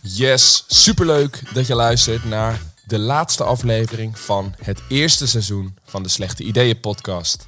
Yes, superleuk dat je luistert naar de laatste aflevering van het eerste seizoen van de Slechte Ideeën podcast.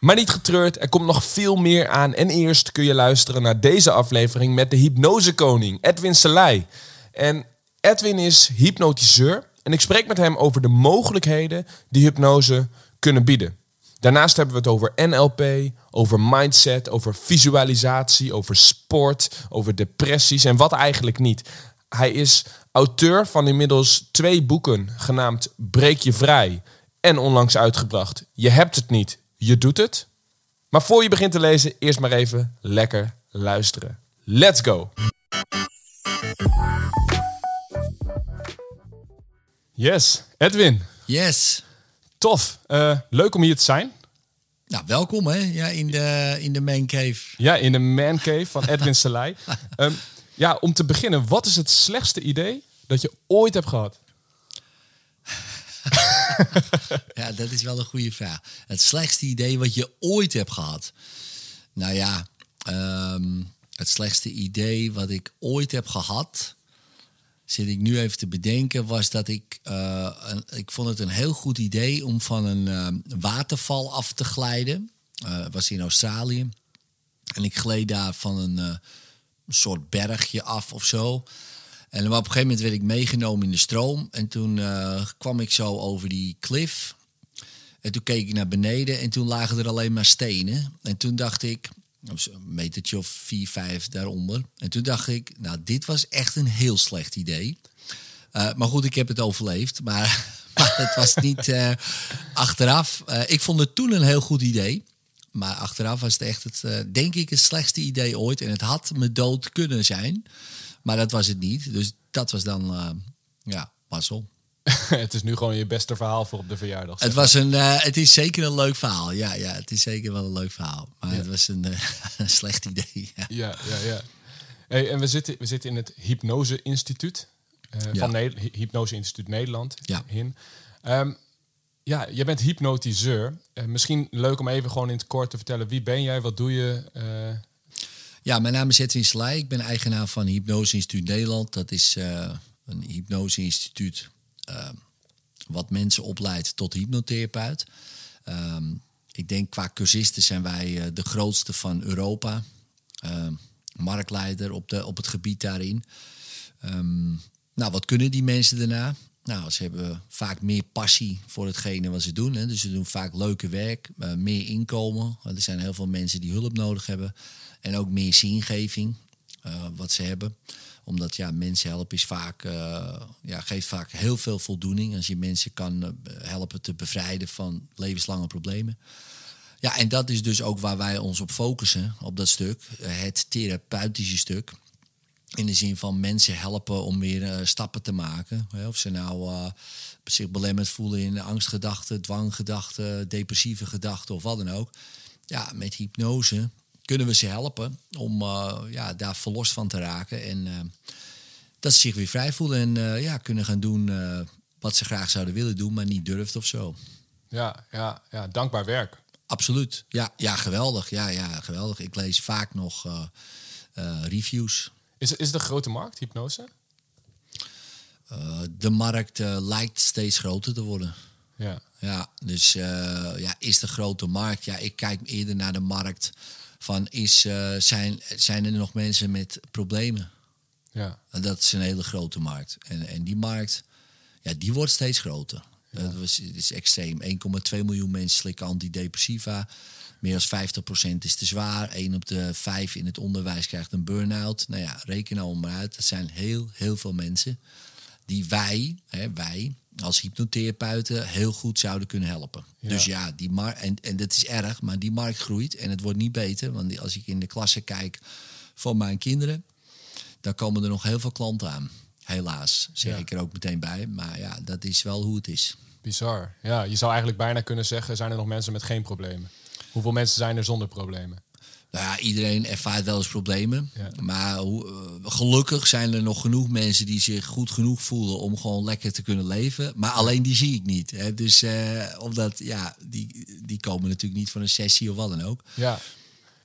Maar niet getreurd, er komt nog veel meer aan. En eerst kun je luisteren naar deze aflevering met de hypnosekoning, Edwin Selei. En Edwin is hypnotiseur en ik spreek met hem over de mogelijkheden die hypnose kunnen bieden. Daarnaast hebben we het over NLP, over mindset, over visualisatie, over sport, over depressies en wat eigenlijk niet. Hij is auteur van inmiddels twee boeken genaamd Breek je vrij en onlangs uitgebracht Je hebt het niet, je doet het. Maar voor je begint te lezen, eerst maar even lekker luisteren. Let's go! Yes, Edwin. Yes. Tof. Uh, leuk om hier te zijn. Nou, welkom hè, ja, in, de, in de man cave. Ja, in de man cave van Edwin Selei. um, ja, om te beginnen, wat is het slechtste idee dat je ooit hebt gehad? ja, dat is wel een goede vraag. Het slechtste idee wat je ooit hebt gehad? Nou ja, um, het slechtste idee wat ik ooit heb gehad zit ik nu even te bedenken, was dat ik, een, ik vond het een heel goed idee om van een uh, waterval af te glijden. Uh, was in Australië. En ik gleed daar van een soort bergje af of zo. En op een gegeven moment werd ik meegenomen in de stroom. En toen kwam ik zo over die klif. En toen keek ik naar beneden en toen lagen er alleen maar stenen. En toen dacht ik, een metertje of vier, vijf daaronder. En toen dacht ik, nou, dit was echt een heel slecht idee. Uh, maar goed, ik heb het overleefd. Maar, maar het was niet uh, achteraf. Uh, ik vond het toen een heel goed idee. Maar achteraf was het echt, het, denk ik, het slechtste idee ooit. En het had me dood kunnen zijn. Maar dat was het niet. Dus dat was dan, ja, mazzel. het is nu gewoon je beste verhaal voor op de verjaardag. Het, was een, uh, het is zeker een leuk verhaal. Ja, ja, het is zeker wel een leuk verhaal. Maar het was een, uh, een, slecht idee. Ja, ja, ja. ja. Hey, en we zitten, we zitten in het Hypnose Instituut uh, ja. van ne Hypnose Instituut Nederland. Ja. In. Um, ja, je bent hypnotiseur. misschien leuk om even gewoon in het kort te vertellen. Wie ben jij? Wat doe je? Ja, mijn naam is Edwin Slij. Ik ben eigenaar van Hypnose Instituut Nederland. Dat is een hypnose instituut uh, wat mensen opleidt tot hypnotherapeut. Uh, ik denk qua cursisten zijn wij de grootste van Europa. Ehm, marktleider op, de, op het gebied daarin. Ehm, nou, wat kunnen die mensen daarna? Nou, ze hebben vaak meer passie voor hetgene wat ze doen. Hè. Dus ze doen vaak leuke werk, uh, meer inkomen. Er zijn heel veel mensen die hulp nodig hebben. En ook meer zingeving, uh, wat ze hebben omdat ja, mensen helpen is vaak, uh, ja, geeft vaak heel veel voldoening. Als je mensen kan helpen te bevrijden van levenslange problemen. Ja, en dat is dus ook waar wij ons op focussen, op dat stuk. Het therapeutische stuk. In de zin van mensen helpen om weer stappen te maken. Of ze nou zich belemmerd voelen in angstgedachten, dwanggedachten, depressieve gedachten of wat dan ook. Ja, met hypnose kunnen we ze helpen om uh, ja, daar verlost van te raken. En uh, dat ze zich weer vrij voelen en uh, ja, kunnen gaan doen wat ze graag zouden willen doen, maar niet durft of zo. Ja, ja, ja dankbaar werk. Absoluut. Ja, ja, geweldig. Ja, ja, geweldig. Ik lees vaak nog reviews. Is, is een grote markt, hypnose? de markt lijkt steeds groter te worden. Ja. Ja, dus ja, is de grote markt. Ja, ik kijk eerder naar de markt van is, zijn, zijn er nog mensen met problemen? Ja. En dat is een hele grote markt. En, en die markt, ja, die wordt steeds groter. Ja. Dat was, is extreem. 1,2 miljoen mensen slikken antidepressiva. Meer dan 50% is te zwaar. 1 op de 5 in het onderwijs krijgt een burn-out. Nou ja, reken nou maar uit. Dat zijn heel, heel veel mensen die wij, hè, wij als hypnotherapeuten heel goed zouden kunnen helpen. Dus ja, die markt, en, en dat is erg, maar die markt groeit en het wordt niet beter. Want als ik in de klasse kijk van mijn kinderen, dan komen er nog heel veel klanten aan. Helaas, zeg ja. ik er ook meteen bij. Maar ja, dat is wel hoe het is. Bizar. Ja, je zou eigenlijk bijna kunnen zeggen, zijn er nog mensen met geen problemen? Hoeveel mensen zijn er zonder problemen? Nou ja, iedereen ervaart wel eens problemen. Ja. Maar hoe, uh, gelukkig zijn er nog genoeg mensen die zich goed genoeg voelen om gewoon lekker te kunnen leven. Maar alleen die zie ik niet. Hè. Dus uh, omdat, ja, die, die komen natuurlijk niet van een sessie of wat dan ook. Ja.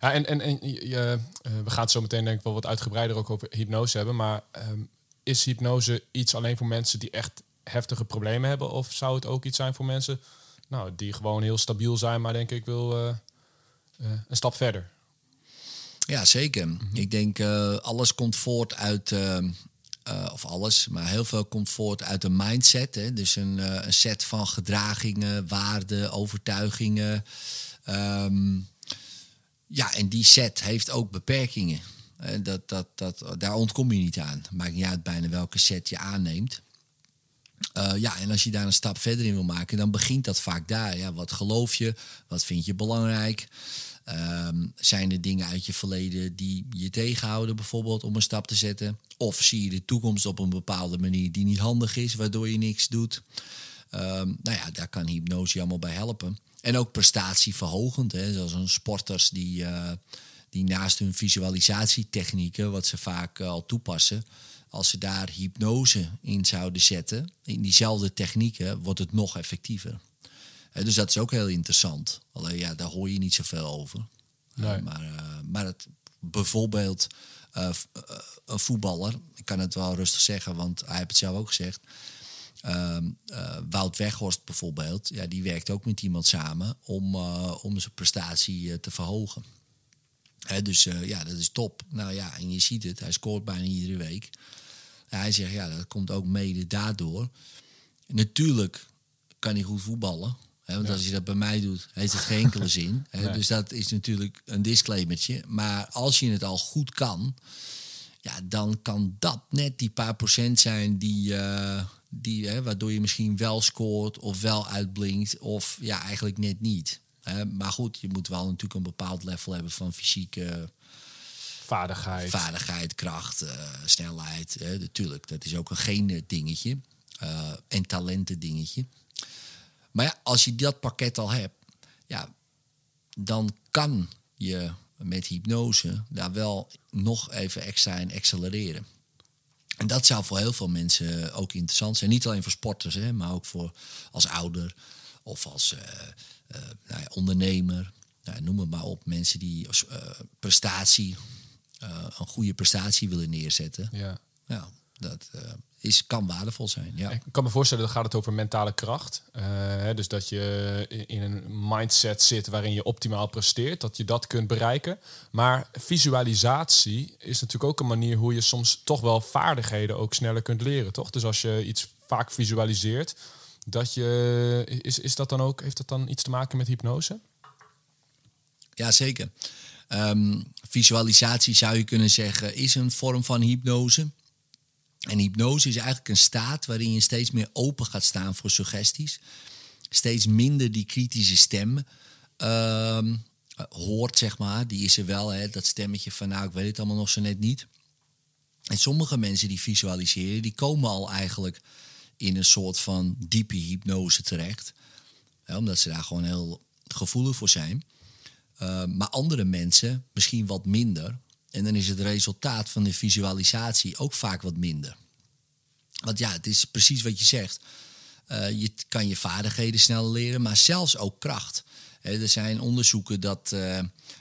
Ja, en, en, en je, uh, we gaan het zo meteen denk ik wel wat uitgebreider ook over hypnose hebben. Maar um, is hypnose iets alleen voor mensen die echt heftige problemen hebben? Of zou het ook iets zijn voor mensen nou, die gewoon heel stabiel zijn, maar denk ik wil uh, uh, een stap verder? Ja, zeker. Mm -hmm. Ik denk alles komt voort uit of alles, maar heel veel komt voort uit een mindset. Hè? Dus een, een set van gedragingen, waarden, overtuigingen. Um, ja, en die set heeft ook beperkingen. En dat, dat, dat, daar ontkom je niet aan. Maakt niet uit bijna welke set je aanneemt. Uh, ja, en als je daar een stap verder in wil maken, dan begint dat vaak daar. Ja, wat geloof je? Wat vind je belangrijk? Um, zijn er dingen uit je verleden die je tegenhouden, bijvoorbeeld om een stap te zetten? Of zie je de toekomst op een bepaalde manier die niet handig is, waardoor je niks doet? Um, nou ja, daar kan hypnose allemaal bij helpen. En ook prestatieverhogend, hè, zoals een sporters die, uh, die naast hun visualisatietechnieken, wat ze vaak uh, al toepassen, als ze daar hypnose in zouden zetten, in diezelfde technieken, wordt het nog effectiever. Uh, dus dat is ook heel interessant. Alleen ja, daar hoor je niet zoveel over. Nee. maar maar het, bijvoorbeeld een voetballer, ik kan het wel rustig zeggen, want hij heeft het zelf ook gezegd. Uh, Wout Weghorst bijvoorbeeld, ja, die werkt ook met iemand samen om, uh, om zijn prestatie te verhogen. Hè, dus ja, dat is top. Nou ja, en je ziet het, hij scoort bijna iedere week. Hij zegt, ja, dat komt ook mede daardoor. Natuurlijk kan hij goed voetballen. Hè, want ja. als je dat bij mij doet, heeft het geen enkele zin. Hè, nee. Dus dat is natuurlijk een disclaimertje. Maar als je het al goed kan, ja, dan kan dat net die paar procent zijn die, uh, die hè, waardoor je misschien wel scoort of wel uitblinkt of ja, eigenlijk net niet. Uh, maar goed, je moet wel natuurlijk een bepaald level hebben van fysieke vaardigheid, vaardigheid kracht, uh, snelheid. Natuurlijk, dat is ook een gene dingetje en talenten dingetje. Maar ja, als je dat pakket al hebt, ja, dan kan je met hypnose daar wel nog even extra in accelereren. En dat zou voor heel veel mensen ook interessant zijn. Niet alleen voor sporters, hè, maar ook voor als ouder of als uh, nou ja, ondernemer. Nou, noem het maar op. Mensen die prestatie, een goede prestatie willen neerzetten. Ja. Nou, dat is, kan waardevol zijn. Ja. Ik kan me voorstellen, dat gaat het over mentale kracht. Uh, hè, dus dat je in een mindset zit waarin je optimaal presteert, dat je dat kunt bereiken. Maar visualisatie is natuurlijk ook een manier hoe je soms toch wel vaardigheden ook sneller kunt leren, toch? Dus als je iets vaak visualiseert, dat je, is, is dat dan ook, heeft dat dan iets te maken met hypnose? Ja, zeker. Um, visualisatie zou je kunnen zeggen is een vorm van hypnose. En hypnose is eigenlijk een staat waarin je steeds meer open gaat staan voor suggesties. Steeds minder die kritische stem uh, hoort, zeg maar. Die is er wel, hè, dat stemmetje van nou, ik weet het allemaal nog zo net niet. En sommige mensen die visualiseren, die komen al eigenlijk in een soort van diepe hypnose terecht. Ja, omdat ze daar gewoon heel gevoelig voor zijn. Uh, maar andere mensen misschien wat minder. En dan is het resultaat van de visualisatie ook vaak wat minder. Want ja, het is precies wat je zegt. Uh, je kan je vaardigheden sneller leren, maar zelfs ook kracht. er zijn onderzoeken dat, uh,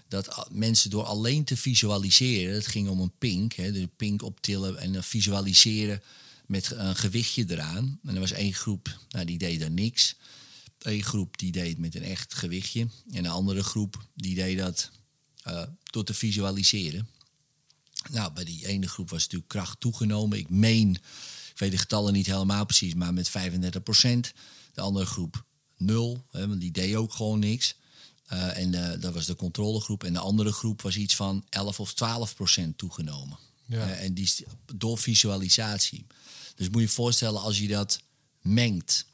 dat mensen door alleen te visualiseren, het ging om een pink, hè, de pink optillen en dan visualiseren met een gewichtje eraan. En er was één groep, nou, die deed er niks. Eén groep die deed met een echt gewichtje. En een andere groep die deed dat uh, door te visualiseren. Nou, bij die ene groep was natuurlijk kracht toegenomen. Ik meen, ik weet de getallen niet helemaal precies, maar met 35 procent. De andere groep nul, hè, want die deed ook gewoon niks. Uh, en uh, dat was de controlegroep. En de andere groep was iets van 11 of 12 procent toegenomen. Ja. Uh, en die door visualisatie. Dus moet je je voorstellen als je dat mengt.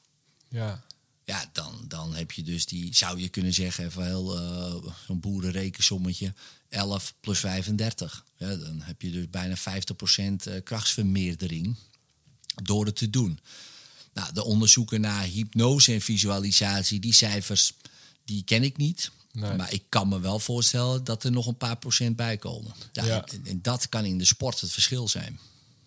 Ja. Ja, dan, dan heb je dus die, zou je kunnen zeggen, even heel uh, zo'n boerenrekensommetje, 11 plus 35. Ja, dan heb je dus bijna 50% krachtsvermeerdering door het te doen. Nou, de onderzoeken naar hypnose en visualisatie, die cijfers, die ken ik niet. Nee. Maar ik kan me wel voorstellen dat er nog een paar procent bij komen. Ja, en dat kan in de sport het verschil zijn.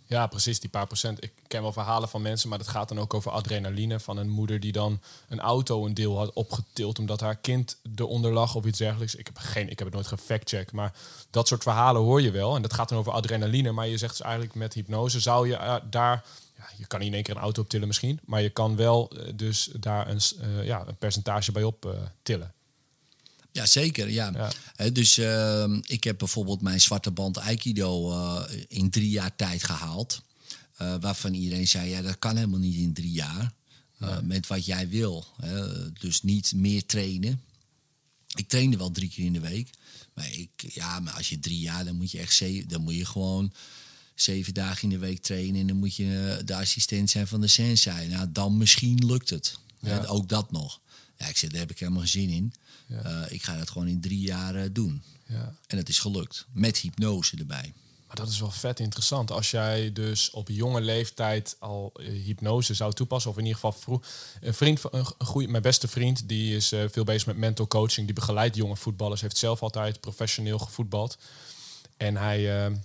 Ja, precies, die paar procent. Ik ken wel verhalen van mensen, maar dat gaat dan ook over adrenaline. Van een moeder die dan een auto een deel had opgetild omdat haar kind eronder lag of iets dergelijks. Ik heb, geen, ik heb het nooit gefactcheckt, maar dat soort verhalen hoor je wel. En dat gaat dan over adrenaline. Maar je zegt dus eigenlijk met hypnose zou je eh, daar... Ja, je kan niet in één keer een auto optillen misschien, maar je kan wel eh, dus daar een, eh, ja, een percentage bij op tillen. Ja, zeker. Ja. dus ehm, ik heb bijvoorbeeld mijn zwarte band Aikido uh, in drie jaar tijd gehaald. Uh, waarvan iedereen zei, ja, dat kan helemaal niet in drie jaar. Uh, Met wat jij wil. dus niet meer trainen. Ik trainde wel drie keer in de week. Maar, ik, ja, maar als je drie jaar, dan moet je echt zeven, dan moet je gewoon zeven dagen in de week trainen. En dan moet je de assistent zijn van de sensei. Nou, dan misschien lukt het. Ja. ook dat nog. Ja, ik zeg, daar heb ik helemaal geen zin in. Uh, ik ga dat gewoon in drie jaar uh, doen. Ja. En het is gelukt. Met hypnose erbij. Maar dat is wel vet interessant. Als jij dus op jonge leeftijd al uh, hypnose zou toepassen, of in ieder geval vroeg. Een vriend van een, een goede, mijn beste vriend, die is veel bezig met mental coaching. Die begeleidt jonge voetballers, heeft zelf altijd professioneel gevoetbald. En hij uh,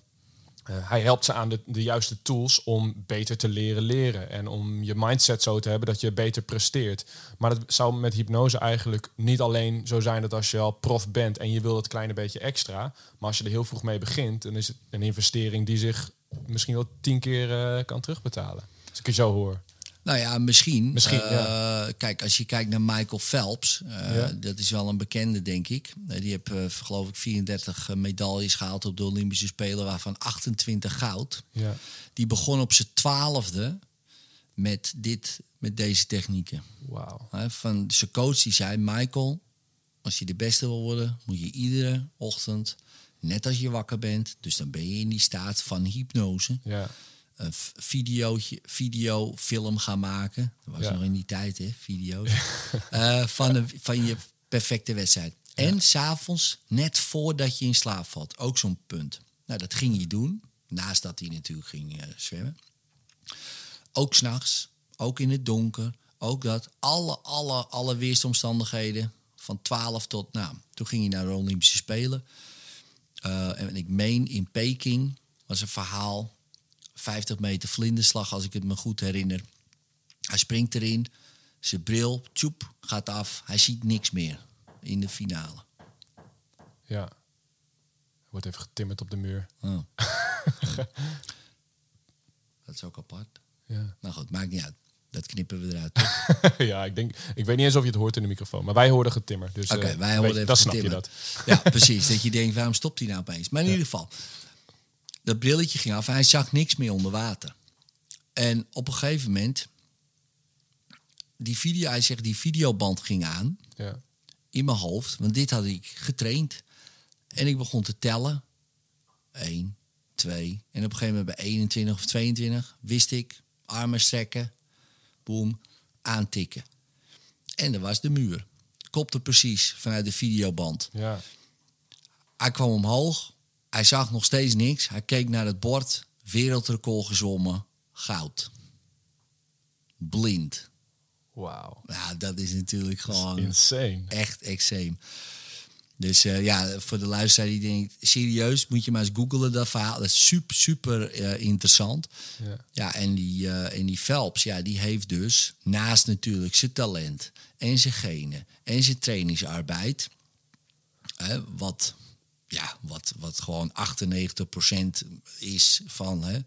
hij helpt ze aan de, juiste tools om beter te leren leren. En om je mindset zo te hebben dat je beter presteert. Maar dat zou met hypnose eigenlijk niet alleen zo zijn dat als je al prof bent en je wil dat kleine beetje extra. Maar als je er heel vroeg mee begint, dan is het een investering die zich misschien wel tien keer uh, kan terugbetalen. Als ik het zo hoor. Nou ja, misschien. misschien uh, Kijk, als je kijkt naar Michael Phelps, uh, dat is wel een bekende, denk ik. Uh, die heeft, geloof ik, 34 medailles gehaald op de Olympische Spelen, waarvan 28 goud. Ja. Die begon op zijn twaalfde met, dit, met deze technieken. Wauw. van zijn coach die zei, Michael, als je de beste wil worden, moet je iedere ochtend, net als je wakker bent, dus dan ben je in die staat van hypnose. Ja een videootje, videofilm gaan maken. Dat was nog in die tijd, hè, video's. uh, van, een, van je perfecte wedstrijd. En s'avonds, net voordat je in slaap valt. Ook zo'n punt. Nou, dat ging hij doen. Naast dat hij natuurlijk ging uh, zwemmen. Ook s'nachts, ook in het donker. Ook dat. Alle, alle, alle weersomstandigheden. Van 12 tot, nou, toen ging hij naar de Olympische Spelen. Uh, en ik meen in Peking was een verhaal 50 meter vlinderslag, als ik het me goed herinner. Hij springt erin, zijn bril, tjoep, gaat af. Hij ziet niks meer in de finale. Ja. Wordt even getimmerd op de muur. Oh. dat is ook apart. Ja. Nou goed, maakt niet uit. Dat knippen we eruit. ja, ik denk, ik weet niet eens of je het hoort in de microfoon, maar wij hoorden getimmer. Dus Oké, uh, wij hoorden even dat snap je dat. Ja, precies. dat je denkt, waarom stopt hij nou opeens? Maar in ieder geval, dat brilletje ging af en hij zag niks meer onder water. En op een gegeven moment, die video, hij zegt, die videoband ging aan ja. in mijn hoofd, want dit had ik getraind. En ik begon te tellen. 1, 2. En op een gegeven moment bij 21 of 22 wist ik, armen strekken, boem, aantikken. En er was de muur. Kopte precies vanuit de videoband. Ja. Hij kwam omhoog, hij zag nog steeds niks. Hij keek naar het bord. Wereldrecord gezwommen. Goud. Blind. Wauw. Ja, dat is natuurlijk gewoon... Insane. Echt extreem. Dus uh, ja, voor de luisteraar die denkt, serieus, moet je maar eens googelen dat verhaal. Dat is super, super uh, interessant. Ja, ja en, die, uh, en die Phelps, ja, die heeft dus naast natuurlijk zijn talent en zijn genen en zijn trainingsarbeid, wat ja, wat, wat gewoon 98% is van, hè,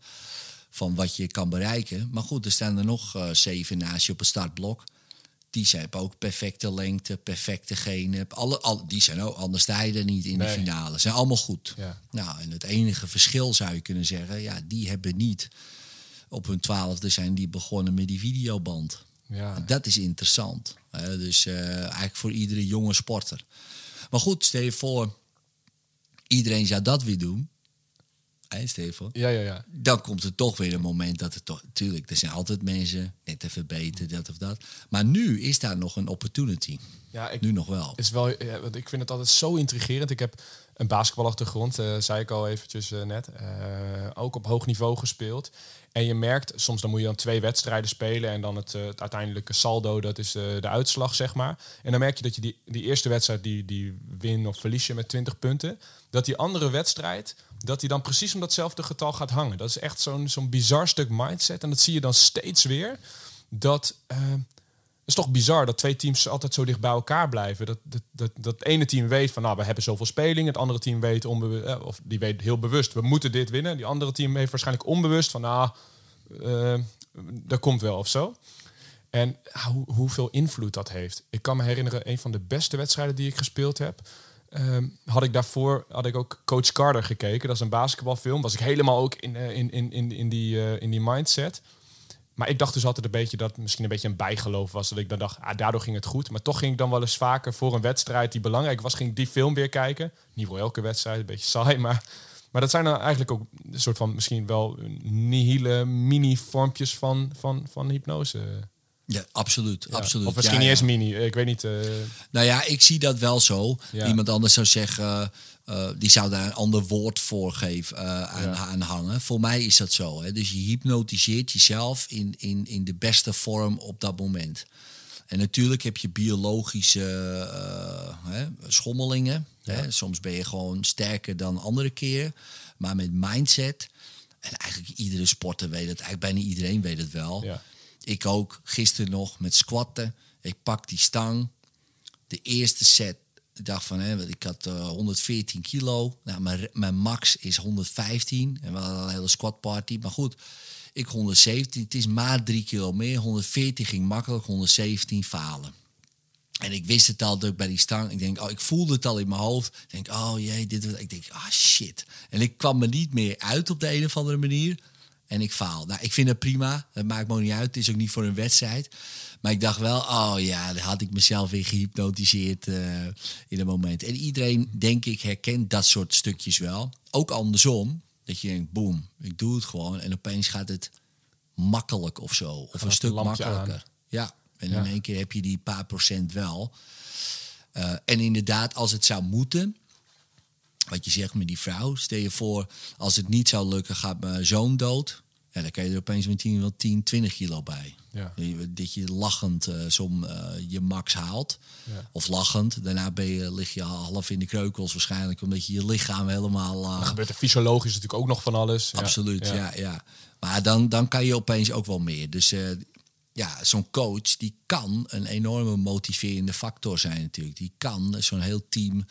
van wat je kan bereiken. Maar goed, er staan er nog uh, zeven naast je op het startblok. Die zijn ook perfecte lengte, perfecte genen. Alle, al, die zijn ook, anders sta je er niet in de finale. Zijn allemaal goed. Ja. Nou, en het enige verschil zou je kunnen zeggen, ja, die hebben niet op hun twaalfde zijn die begonnen met die videoband. Ja. Dat is interessant. Dus uh, eigenlijk voor iedere jonge sporter. Maar goed, stel je voor, iedereen zou dat weer doen. Hé, Stefan? Ja, ja, ja. Dan komt er toch weer een moment dat het toch... Tuurlijk, er zijn altijd mensen net even beter, dat of dat. Maar nu is daar nog een opportunity. Ja, ik, nu nog wel. Is wel ja, want ik vind het altijd zo intrigerend. Ik heb een basketbalachtergrond, uh, zei ik al eventjes uh, net. Uh, ook op hoog niveau gespeeld. En je merkt, soms dan moet je dan twee wedstrijden spelen en dan het, het uiteindelijke saldo, dat is de uitslag, zeg maar. En dan merk je dat je die, die eerste wedstrijd, die, die win of verlies je met 20 punten. Dat die andere wedstrijd, dat hij dan precies om datzelfde getal gaat hangen. Dat is echt zo'n zo'n bizar stuk mindset. En dat zie je dan steeds weer. Dat uh, is toch bizar dat twee teams altijd zo dicht bij elkaar blijven. Dat, dat, dat, dat ene team weet van, nou, we hebben zoveel speling. Het andere team weet eh, of die weet heel bewust, we moeten dit winnen. Die andere team heeft waarschijnlijk onbewust van, nou, uh, dat komt wel of zo. En hoe, hoeveel invloed dat heeft. Ik kan me herinneren, een van de beste wedstrijden die ik gespeeld heb. Um, had ik daarvoor had ik ook Coach Carter gekeken. Dat is een basketbalfilm. Was ik helemaal ook in, uh, in, in, in, in, die, uh, in die mindset. Maar ik dacht dus altijd een beetje dat misschien een beetje een bijgeloof was. Dat ik dan dacht, ah, daardoor ging het goed. Maar toch ging ik dan wel eens vaker voor een wedstrijd die belangrijk was, ging ik die film weer kijken. Niet voor elke wedstrijd, een beetje saai. Maar, maar dat zijn dan eigenlijk ook een soort van misschien wel nihile mini-vormpjes van, van, van hypnose. Ja, absoluut. Ja. absoluut. Of misschien ja, niet eens mini. Ik weet niet. Uh... Nou ja, ik zie dat wel zo. Iemand anders zou zeggen, uh, die zou daar een ander woord voor geven, uh, aan, aan hangen. Voor mij is dat zo. Hè. Dus je hypnotiseert jezelf in, in, in de beste vorm op dat moment. En natuurlijk heb je biologische eh, hè, schommelingen. Hè. Soms ben je gewoon sterker dan andere keer. Maar met mindset, en eigenlijk iedere sporter weet het, eigenlijk bijna iedereen weet het wel. Ik ook, gisteren nog met squatten. Ik pak die stang. De eerste set, ik dacht van, hè, ik had eh, 114 kilo. Nou, mijn, mijn max is 115. En we hadden een hele squat party. Maar goed, ik 117. Het is maar 3 kilo meer. 114 ging makkelijk, 117 falen. En ik wist het al ik bij die stang. Ik denk, oh, ik voelde het al in mijn hoofd. Ik denk, oh jee, dit. Ik denk, ah shit. En ik kwam me niet meer uit op de een of andere manier. En ik faal. Nou, ik vind het prima. Dat maakt me ook niet uit. Het is ook niet voor een wedstrijd. Maar ik dacht wel, oh ja, dan had ik mezelf weer gehypnotiseerd eh, in een moment. En iedereen, denk ik, herkent dat soort stukjes wel. Ook andersom. Dat je denkt, boem, ik doe het gewoon. En opeens gaat het makkelijk of zo. Of een het stuk makkelijker. aan. Ja, en Ja. in één keer heb je die paar procent wel. Eh, en inderdaad, als het zou moeten, wat je zegt met die vrouw, stel je voor, als het niet zou lukken, gaat mijn zoon dood. Ja, dan kan je er opeens meteen wel 10, 20 kilo bij. Ja. Dat je lachend eh som eh, je max haalt. Ja. Of lachend. Daarna ben je, lig je half in de kreukels waarschijnlijk, omdat je je lichaam helemaal... eh, Dan gebeurt er fysiologisch natuurlijk ook nog van alles. Ja. Absoluut, ja. ja, Maar dan, dan kan je opeens ook wel meer. Dus ja, zo'n coach die kan een enorme motiverende factor zijn natuurlijk. Die kan zo'n heel team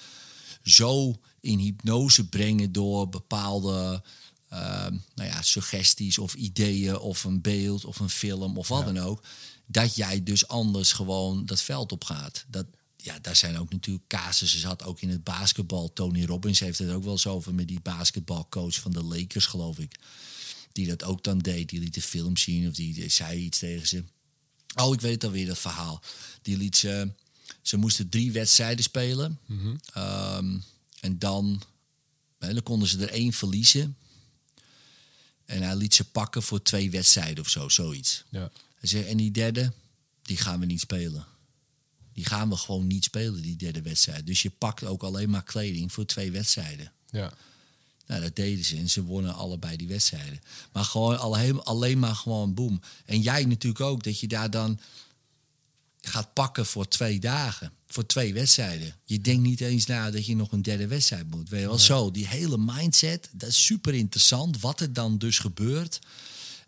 zo in hypnose brengen door bepaalde eh, nou ja, suggesties of ideeën of een beeld of een film of wat dan ook. Dat jij dus anders gewoon dat veld op gaat. Dat, ja, daar zijn ook natuurlijk casussen zat, ook in het basketbal. Tony Robbins heeft het ook wel eens over met die basketbalcoach van de Lakers, geloof ik. Die dat ook dan deed. Die liet de film zien of die, zei iets tegen ze. Oh, ik weet alweer dat verhaal. Die liet ze... Ze moesten drie wedstrijden spelen. Ehm, en dan, hè, dan konden ze er één verliezen. En hij liet ze pakken voor twee wedstrijden of zo, zoiets. Ja. Hij zei, en die derde, die gaan we niet spelen. Die gaan we gewoon niet spelen, die derde wedstrijd. Dus je pakt ook alleen maar kleding voor twee wedstrijden. Ja. Nou, dat deden ze en ze wonnen allebei die wedstrijden. Maar gewoon alleen, alleen maar gewoon boem. En jij natuurlijk ook, dat je daar dan gaat pakken voor twee dagen. Voor twee wedstrijden. Je denkt niet eens na dat je nog een derde wedstrijd moet. Weet je wel, zo. Die hele mindset, dat is super interessant. Wat er dan dus gebeurt.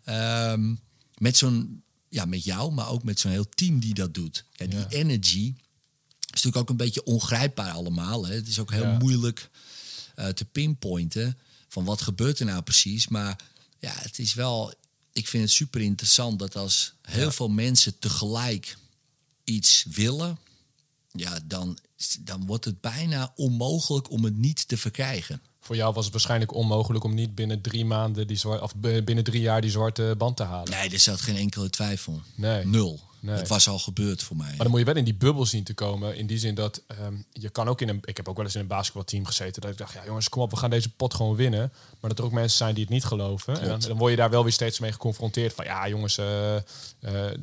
Ehm, met zo'n, ja, met jou, maar ook met zo'n heel team die dat doet. Ja, die Ja. energy is natuurlijk ook een beetje ongrijpbaar allemaal. Hè. Het is ook heel moeilijk eh, te pinpointen van wat gebeurt er nou precies. Maar ja, het is wel, ik vind het super interessant dat als heel veel mensen tegelijk iets willen, ja, dan, dan wordt het bijna onmogelijk om het niet te verkrijgen. Voor jou was het waarschijnlijk onmogelijk om niet binnen drie maanden die zwarte, of b- binnen drie jaar die zwarte band te halen. Nee, er zat geen enkele twijfel. Nee. Nul. Nee. Het was al gebeurd voor mij. Maar dan moet je wel in die bubbel zien te komen. In die zin dat ehm, je kan ook in een. Ik heb ook wel eens in een basketbalteam gezeten. Dat ik dacht, ja jongens, kom op, we gaan deze pot gewoon winnen. Maar dat er ook mensen zijn die het niet geloven. En dan, dan word je daar wel weer steeds mee geconfronteerd. Van ja, jongens, eh,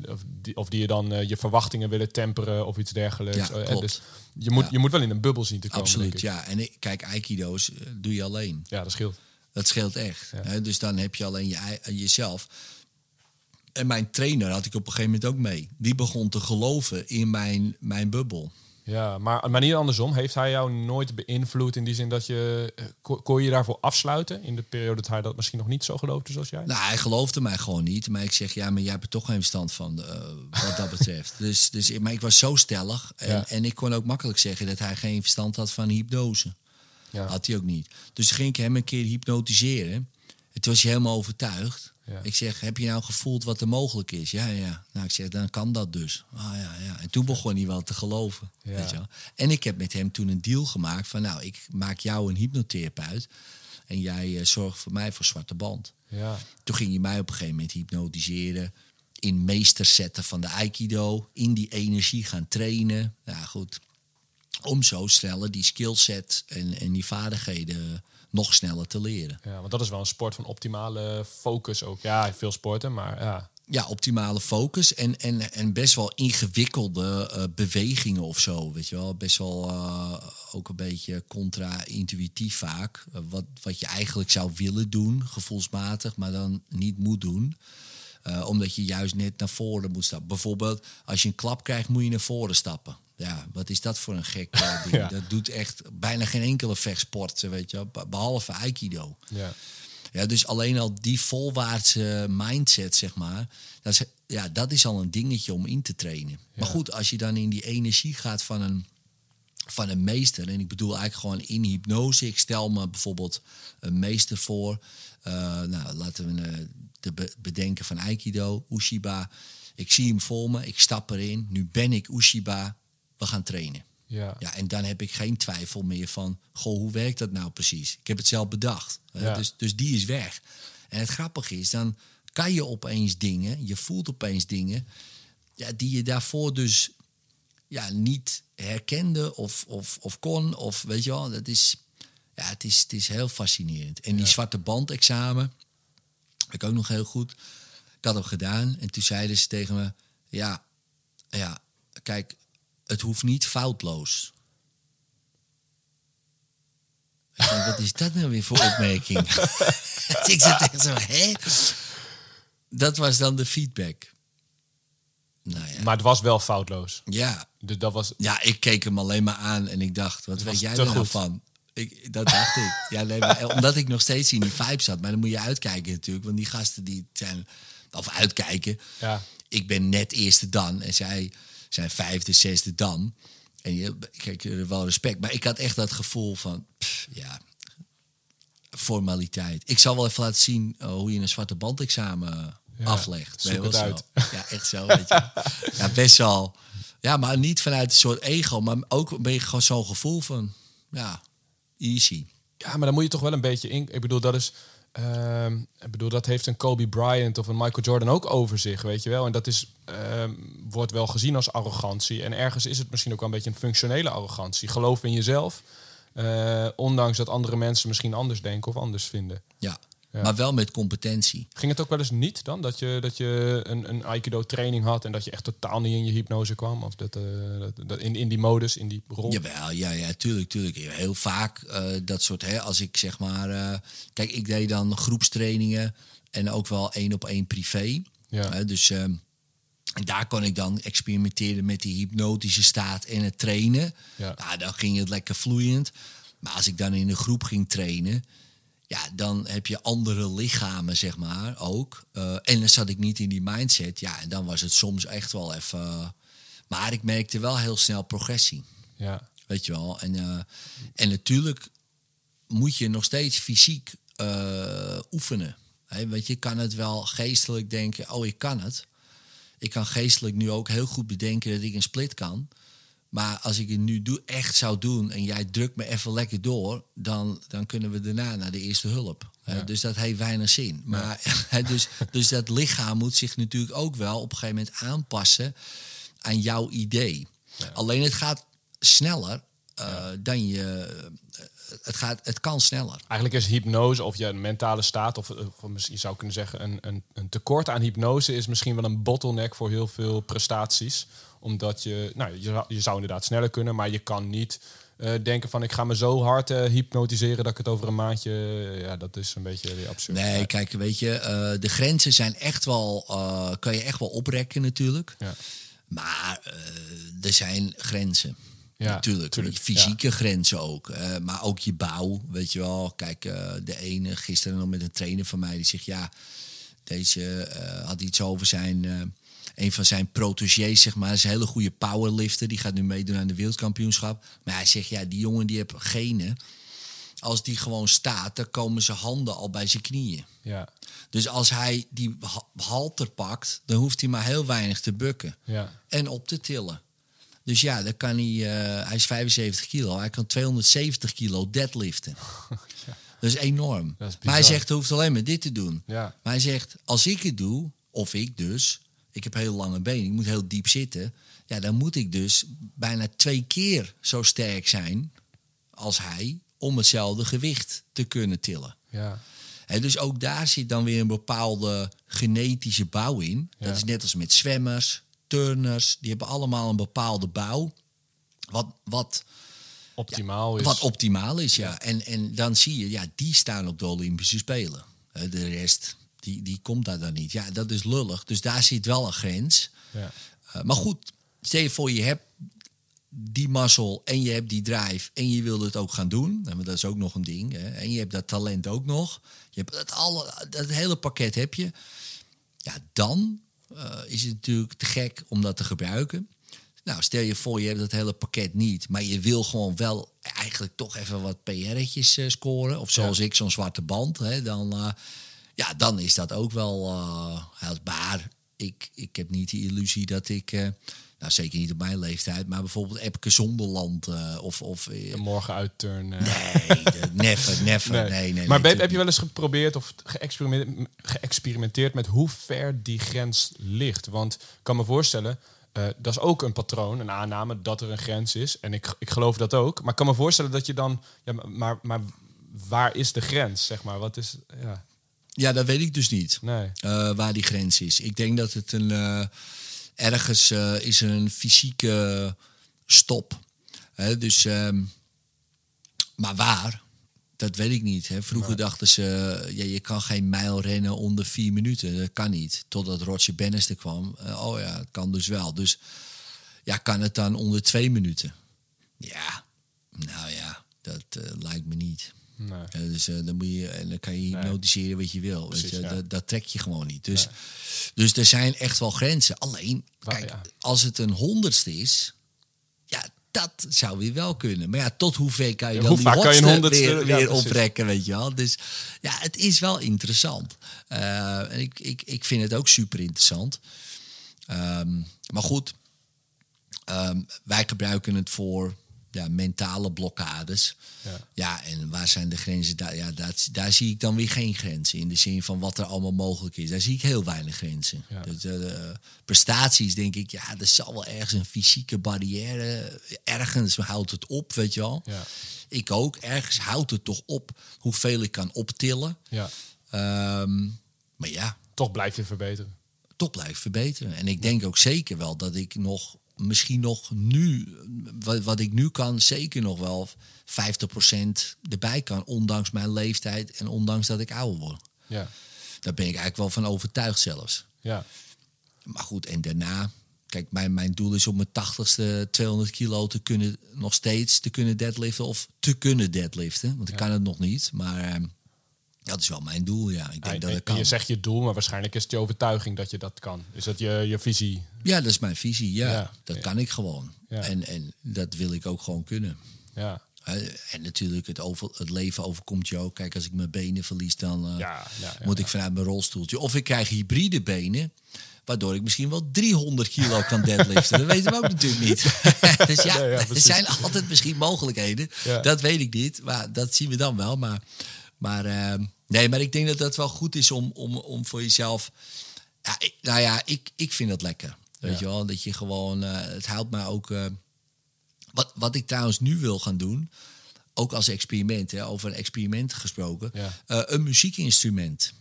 of, die, of die je dan eh, je verwachtingen willen temperen of iets dergelijks. Ja, en dus je moet, Ja. je moet wel in een bubbel zien te komen. Absoluut, ja. En ik, kijk, aikido's doe je alleen. Ja, dat scheelt. Dat scheelt echt. Ja. Dus dan heb je alleen je, jezelf. En mijn trainer had ik op een gegeven moment ook mee. Die begon te geloven in mijn, mijn bubbel. Ja, maar, maar niet andersom. Heeft hij jou nooit beïnvloed in die zin dat je... eh, Kon, je daarvoor afsluiten in de periode dat hij dat misschien nog niet zo geloofde zoals jij? Nou, hij geloofde mij gewoon niet. Maar ik zeg, ja, maar jij hebt er toch geen verstand van, eh, wat dat betreft. dus, dus, maar ik was zo stellig. En, Ja. en ik kon ook makkelijk zeggen dat hij geen verstand had van hypnose. Ja. Had hij ook niet. Dus ging ik hem een keer hypnotiseren. En toen was hij helemaal overtuigd. Ja. Ik zeg, heb je nou gevoeld wat er mogelijk is? Ja, ja. Nou, ik zeg, dan kan dat dus. Ah, ja, ja. En toen begon hij wel te geloven. Ja. Weet je wel? En ik heb met hem toen een deal gemaakt van... nou, ik maak jou een hypnotherapeut... en jij eh, zorgt voor mij voor zwarte band. Ja. Toen ging je mij op een gegeven moment hypnotiseren. In meester zetten van de Aikido. In die energie gaan trainen. Ja, goed. Om zo sneller die skillset en, en die vaardigheden nog sneller te leren. ja, want dat is wel een sport van optimale focus ook. Ja, veel sporten, maar ja. Ja, optimale focus en, en, en best wel ingewikkelde eh, bewegingen of zo. Weet je wel, best wel eh, ook een beetje contra-intuïtief vaak. Eh, wat, wat je eigenlijk zou willen doen, gevoelsmatig, maar dan niet moet doen. Eh, omdat je juist net naar voren moet stappen. Bijvoorbeeld, als je een klap krijgt, moet je naar voren stappen. Ja, wat is dat voor een gek eh, ding? Ja. Dat doet echt bijna geen enkele vechtsport, weet je behalve Aikido. ja. Ja, dus alleen al die volwaartse mindset, zeg maar, dat is, ja, dat is al een dingetje om in te trainen. Maar goed, als je dan in die energie gaat van een, van een meester, en ik bedoel eigenlijk gewoon in hypnose, ik stel me bijvoorbeeld een meester voor, eh, nou, laten we eh, de be- bedenken van Aikido, Ushiba. Ik zie hem voor me, ik stap erin, nu ben ik Ushiba, we gaan trainen. Ja. Ja, en dan heb ik geen twijfel meer van, goh, hoe werkt dat nou precies? Ik heb het zelf bedacht. Ja. Dus, dus die is weg. En het grappige is, dan kan je opeens dingen, je voelt opeens dingen, ja, die je daarvoor dus ja, niet herkende of, of, of kon. Of weet je wel, dat is, ja, het is, het is heel fascinerend. En die zwarte bandexamen, ik ook nog heel goed. Ik had hem gedaan en toen zeiden ze tegen me, ja, ja, kijk, het hoeft niet foutloos. Ik denk, wat is dat nou weer voor opmerking? ik zat echt zo, hè? Dat was dan de feedback. Nou ja, Maar het was wel foutloos. ja, Dus dat was... ja, ik keek hem alleen maar aan en ik dacht, wat weet jij er nou van? Ik, dat dacht ik. Ja, nee, maar, omdat ik nog steeds in die vibe zat. Maar dan moet je uitkijken natuurlijk. Want die gasten die zijn... Of uitkijken. Ja. Ik ben net eerste dan. En zij zijn vijfde, zesde dan. En je, kijk, er wel respect. Maar ik had echt dat gevoel van... pff, ja, formaliteit. Ik zal wel even laten zien eh, hoe je een zwarte bandexamen Ja, aflegt. zoek het zo. Ja, echt zo. Weet je. Ja, best wel. Ja, maar niet vanuit een soort ego, maar ook een beetje gewoon zo'n gevoel van, ja, easy. Ja, maar dan moet je toch wel een beetje in. Ik bedoel, dat is. ehm, ik bedoel, dat heeft een Kobe Bryant of een Michael Jordan ook over zich, weet je wel. En dat is, ehm, wordt wel gezien als arrogantie. En ergens is het misschien ook wel een beetje een functionele arrogantie. Geloof in jezelf. eh, ondanks dat andere mensen misschien anders denken of anders vinden. Ja. Ja. Maar wel met competentie. Ging het ook wel eens niet dan? Dat je, dat je een, een Aikido training had en dat je echt totaal niet in je hypnose kwam? Of dat, eh, dat, dat in, in die modus, in die rol? Jawel, ja, ja, tuurlijk, tuurlijk. Heel vaak eh, dat soort, hè, als ik zeg maar... eh, kijk, ik deed dan groepstrainingen en ook wel één op één privé. Ja. Dus ehm, daar kon ik dan experimenteren met die hypnotische staat en het trainen. Ja. Nou, dan ging het lekker vloeiend. Maar als ik dan in een groep ging trainen... Ja, dan heb je andere lichamen, zeg maar, ook. Eh, en dan zat ik niet in die mindset. Ja, en dan was het soms echt wel even... maar ik merkte wel heel snel progressie. Ja. Weet je wel. En, eh, en natuurlijk moet je nog steeds fysiek eh, oefenen. Hè, je, je kan het wel geestelijk denken, oh, ik kan het. Ik kan geestelijk nu ook heel goed bedenken dat ik een split kan. Maar als ik het nu doe, echt zou doen en jij drukt me even lekker door, dan, dan kunnen we daarna naar de eerste hulp. Dus dat heeft weinig zin. Maar, dus, dus dat lichaam moet zich natuurlijk ook wel op een gegeven moment aanpassen aan jouw idee. Alleen het gaat sneller eh, dan je. Het, gaat, het kan sneller. Eigenlijk is hypnose of je een mentale staat, of, of misschien je zou kunnen zeggen, een, een, een tekort aan hypnose is misschien wel een bottleneck voor heel veel prestaties. Omdat je, nou, je, zou- je zou inderdaad sneller kunnen, maar je kan niet eh, denken van ik ga me zo hard eh, hypnotiseren dat ik het over een maandje, ja, dat is een beetje weer absurd. Nee, kijk, weet je, eh, de grenzen zijn echt wel. eh, kan je echt wel oprekken natuurlijk. Ja. Maar eh, er zijn grenzen. Ja, natuurlijk. tuurlijk, fysieke grenzen ook. Eh, maar ook je bouw, weet je wel. Kijk, eh, de ene, gisteren nog met een trainer van mij, die zegt ja, deze eh, had iets over zijn. Een van zijn protégés, zeg maar, is een hele goede powerlifter. Die gaat nu meedoen aan de wereldkampioenschap. Maar hij zegt, ja, die jongen die heeft genen. Als die gewoon staat, dan komen zijn handen al bij zijn knieën. Ja, Dus als hij die ha- halter pakt, dan hoeft hij maar heel weinig te bukken ja, en op te tillen. Dus ja, dan kan hij, eh, hij is 75 kilo, hij kan 270 kilo deadliften. Dat is enorm. Dat is maar hij zegt, hij hoeft alleen maar dit te doen. ja. Maar hij zegt, als ik het doe, of ik dus, ik heb heel lange benen, ik moet heel diep zitten. Ja, dan moet ik dus bijna twee keer zo sterk zijn als hij om hetzelfde gewicht te kunnen tillen. ja. Hè, dus ook daar zit dan weer een bepaalde genetische bouw in. Ja. Dat is net als met zwemmers, turners. Die hebben allemaal een bepaalde bouw. Wat, wat, Optimaal is. wat optimaal is, ja. En, en dan zie je, ja, die staan op de Olympische Spelen. De rest, die, die komt daar dan niet. Ja, dat is lullig. Dus daar zit wel een grens. ja. Uh, maar goed, stel je voor je hebt die mazzel en je hebt die drive en je wil het ook gaan doen. Nou, maar dat is ook nog een ding. Hè? En je hebt dat talent ook nog. Je hebt dat, alle, dat hele pakket heb je. Ja, dan uh, is het natuurlijk te gek om dat te gebruiken. Nou, stel je voor je hebt dat hele pakket niet, maar je wil gewoon wel eigenlijk toch even wat PR'tjes uh, scoren. Of zoals Ja. ik, zo'n zwarte band. Hè? Dan, uh, ja, dan is dat ook wel uh, haalbaar. Ik, ik heb niet de illusie dat ik, uh, nou zeker niet op mijn leeftijd, maar bijvoorbeeld Epke Zonderland uh, of... of En morgen uitturnen. Nee, never, never. Nee. Nee, nee, maar nee, heb je wel eens geprobeerd of geëxperimenteerd, geëxperimenteerd met hoe ver die grens ligt? Want ik kan me voorstellen, uh, dat is ook een patroon, een aanname dat er een grens is. En ik, ik geloof dat ook. Maar ik kan me voorstellen dat je dan, ja, maar, maar waar is de grens? Zeg maar, wat is, ja. Ja, dat weet ik dus niet. Nee. Uh, waar die grens is. Ik denk dat het een. Uh, ergens uh, is een fysieke stop. Hè, dus. Um, maar waar? Dat weet ik niet. Hè. Vroeger nee. dachten ze, ja, je kan geen mijl rennen onder vier minuten. Dat kan niet. Totdat Roger Bannister kwam. Oh ja, het kan dus wel. Dus ja, kan het dan onder twee minuten? Ja, nou ja, dat lijkt me niet. Nee. Dus uh, dan moet je en dan kan je hypnotiseren nee. wat je wil. Precies, je, ja. dat, dat, trek je gewoon niet. Dus, nee. dus er zijn echt wel grenzen. Alleen, kijk, ja. als het een honderdste is, ja, dat zou weer wel kunnen. Maar ja, tot hoe ver kan je dan hoe die kan je honderdste weer, weer oprekken, weet je wel? Dus ja, het is wel interessant. Uh, en ik, ik, ik vind het ook super interessant. Um, maar goed, um, wij gebruiken het voor ja, mentale blokkades. Ja. ja, en waar zijn de grenzen? Daar, ja, daar, daar zie ik dan weer geen grenzen. In de zin van wat er allemaal mogelijk is. Daar zie ik heel weinig grenzen. Ja. Uh, prestaties denk ik, ja, er zal wel ergens een fysieke barrière. Ergens houdt het op, weet je wel. Ja. Ik ook. Ergens houdt het toch op hoeveel ik kan optillen. Ja. Um, maar ja. Toch blijf je verbeteren. Toch blijf verbeteren. En ik denk ook zeker wel dat ik nog misschien nog nu, wat, wat ik nu kan, zeker nog wel 50% erbij kan. Ondanks mijn leeftijd en ondanks dat ik ouder word. Ja. Daar ben ik eigenlijk wel van overtuigd zelfs. Ja. Maar goed, en daarna, kijk, mijn, mijn doel is om mijn 80ste 200 kilo te kunnen, nog steeds te kunnen deadliften of te kunnen deadliften. Want ik Ja. kan het nog niet, maar uh, dat is wel mijn doel, ja. Ik denk En- dat ik kan. je zegt je doel, maar waarschijnlijk is het je overtuiging dat je dat kan. Is dat je, je visie? Ja, dat is mijn visie, ja. Ja. Dat Ja. kan ik gewoon. Ja. En, en dat wil ik ook gewoon kunnen. Ja. En natuurlijk, het, over, het leven overkomt je ook. Kijk, als ik mijn benen verlies, dan eh, Ja, ja, ja, moet ja. ik vanuit mijn rolstoeltje. Of ik krijg hybride benen, waardoor ik misschien wel 300 kilo kan deadliften. dat weten we ook natuurlijk niet. dus ja, Nee, er zijn altijd misschien mogelijkheden. Dat weet ik niet, maar dat zien we dan wel. Maar, maar, eh, nee, maar ik denk dat dat wel goed is om, om, om voor jezelf... Ja, ik- nou ja, ik, ik vind dat lekker. Weet Ja. je wel, dat je gewoon... eh, het houdt mij ook... eh, wat, wat ik trouwens nu wil gaan doen, ook als experiment, hè, over een experiment gesproken, Ja. eh, een muziekinstrument.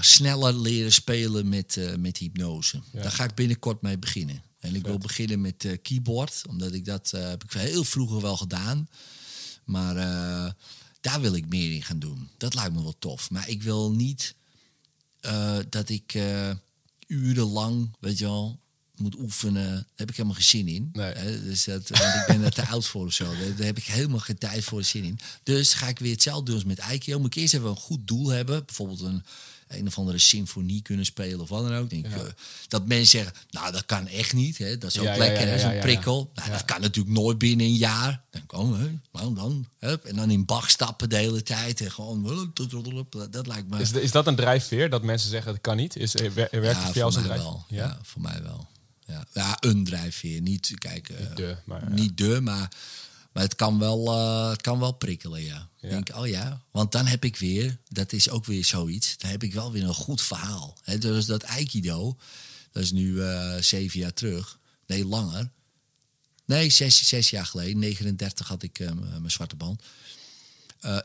Sneller leren spelen met, met hypnose. Ja. Daar ga ik binnenkort mee beginnen. En ik wil beginnen met keyboard, omdat ik dat heb ik heel vroeger wel gedaan. Maar daar wil ik meer in gaan doen. Dat lijkt me wel tof. Maar ik wil niet eh, dat ik eh, urenlang, weet je wel, moet oefenen. Daar heb ik helemaal geen zin in. Nee. Hè, dus dat, want ik ben er te oud voor of zo. Daar, daar heb ik helemaal geen tijd voor zin in. Dus ga ik weer hetzelfde doen als met Aikio. Moet ik eerst even een goed doel hebben. Bijvoorbeeld een, een of andere symfonie kunnen spelen of wat dan ook. Denk, ik, eh, dat mensen zeggen, nou dat kan echt niet. Hè. Dat is ook Ja, lekker, ja, ja, zo'n prikkel. Nou, Dat kan natuurlijk nooit binnen een jaar. Dan oh, hè, nou dan. Hup. En dan in Bach stappen de hele tijd. En gewoon, dat, dat lijkt me... Is, is dat een drijfveer dat mensen zeggen het kan niet? Is, er werkt het voor jou als een mij drijfveer? wel. Ja? voor mij wel. Ja, ja een drijfveer. Niet, kijk, eh, de, maar, niet de, maar, maar het, kan wel, eh, het kan wel prikkelen, ja. Ja. Denk, oh ja, want dan heb ik weer, dat is ook weer zoiets, dan heb ik wel weer een goed verhaal. Dus dat Aikido, dat is nu eh, zeven jaar terug, nee, langer. Nee, zes, zes jaar geleden, 39 had ik eh, mijn zwarte band.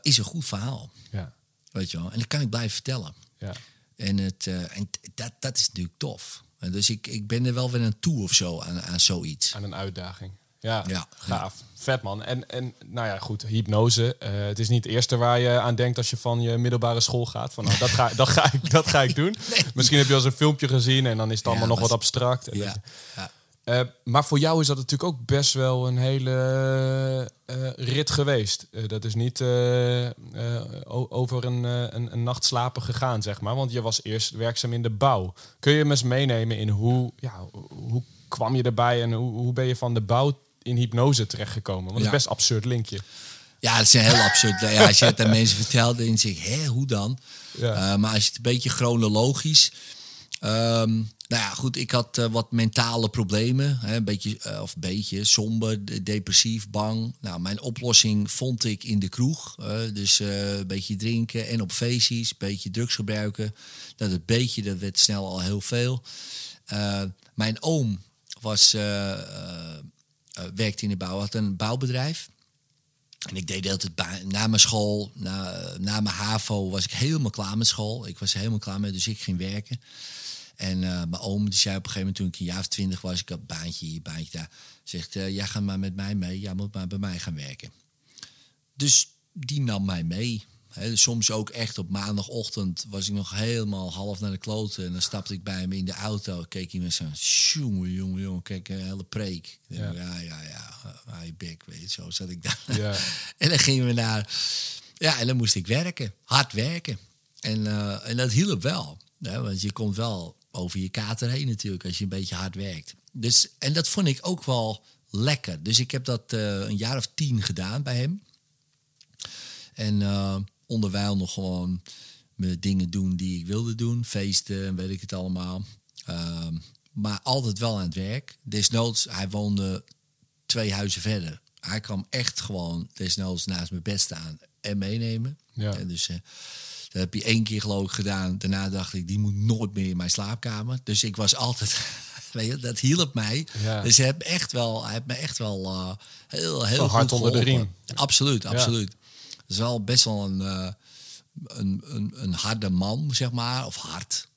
Is een goed verhaal, Ja, weet je wel. En dat kan ik blijven vertellen. ja. En, het, en dat, dat is natuurlijk tof. En dus ik, ik ben er wel weer aan toe of zo, aan, aan zoiets. Aan een uitdaging. Ja, Ja. gaaf. Vet man. En, en nou ja, goed, hypnose. Eh, het is niet het eerste waar je aan denkt als je van je middelbare school gaat. Van nou, dat ga, dat ga, ik, dat ga ik doen. Misschien heb je al eens een filmpje gezien en dan is het allemaal Ja, nog wat abstract. En Ja. Eh, maar voor jou is dat natuurlijk ook best wel een hele eh, rit geweest. Dat is niet over een, een, een nacht slapen gegaan, zeg maar. Want je was eerst werkzaam in de bouw. Kun je me eens meenemen in hoe, ja, hoe kwam je erbij en hoe, hoe ben je van de bouw in hypnose terechtgekomen? Want dat is best een absurd linkje. Ja, dat is een heel absurd. Ja, als je het aan mensen vertelt, dan zeg je, hè, hoe dan? Ja. Eh, maar als je het een beetje chronologisch... ehm, nou ja, goed, ik had eh, wat mentale problemen. Hè, een beetje, eh, of een beetje, somber, de- depressief, bang. Nou, mijn oplossing vond ik in de kroeg. dus een beetje drinken en op feestjes, een beetje drugs gebruiken. Dat het beetje, dat werd snel al heel veel. Mijn oom was, werkte in de bouw, had een bouwbedrijf. En ik deed de hele tijd bij- na mijn school, na, na mijn HAVO, was ik helemaal klaar met school. Ik was helemaal klaar mee, dus ik ging werken. En eh, mijn oom die zei op een gegeven moment, toen ik een jaar of twintig was, ik had een baantje hier, baantje daar. Zegt, eh, jij gaat maar met mij mee, jij moet maar bij mij gaan werken. Dus die nam mij mee. Hè, soms ook echt op maandagochtend was ik nog helemaal half naar de kloten. En dan stapte ik bij hem in de auto. Keek hij met zo'n jongen, jongen, jongen. Kijk, een hele preek. Ja. Ja, ja, ja. bek, weet je. Zo zat ik daar. Ja. en dan gingen we naar... Ja, en dan moest ik werken. Hard werken. En, eh, en dat hielp wel. Hè, want je komt wel over je kater heen natuurlijk als je een beetje hard werkt. Dus, en dat vond ik ook wel lekker. Dus ik heb dat eh, een jaar of tien gedaan bij hem. En eh, onderwijl nog gewoon mijn dingen doen die ik wilde doen. Feesten en weet ik het allemaal. Ehm, maar altijd wel aan het werk. Desnoods, hij woonde twee huizen verder. Hij kwam echt gewoon desnoods naast mijn bed staan en meenemen. Ja. En dus eh, dat heb je één keer geloof ik gedaan. Daarna dacht ik, die moet nooit meer in mijn slaapkamer. Dus ik was altijd... Dat hielp mij. Ja. Dus hij heeft, echt wel, hij heeft me echt wel eh, heel, heel Wel hard goed onder de riem. Absoluut, absoluut. Is wel best wel een, eh, een, een, een harde man, zeg maar. Of hard.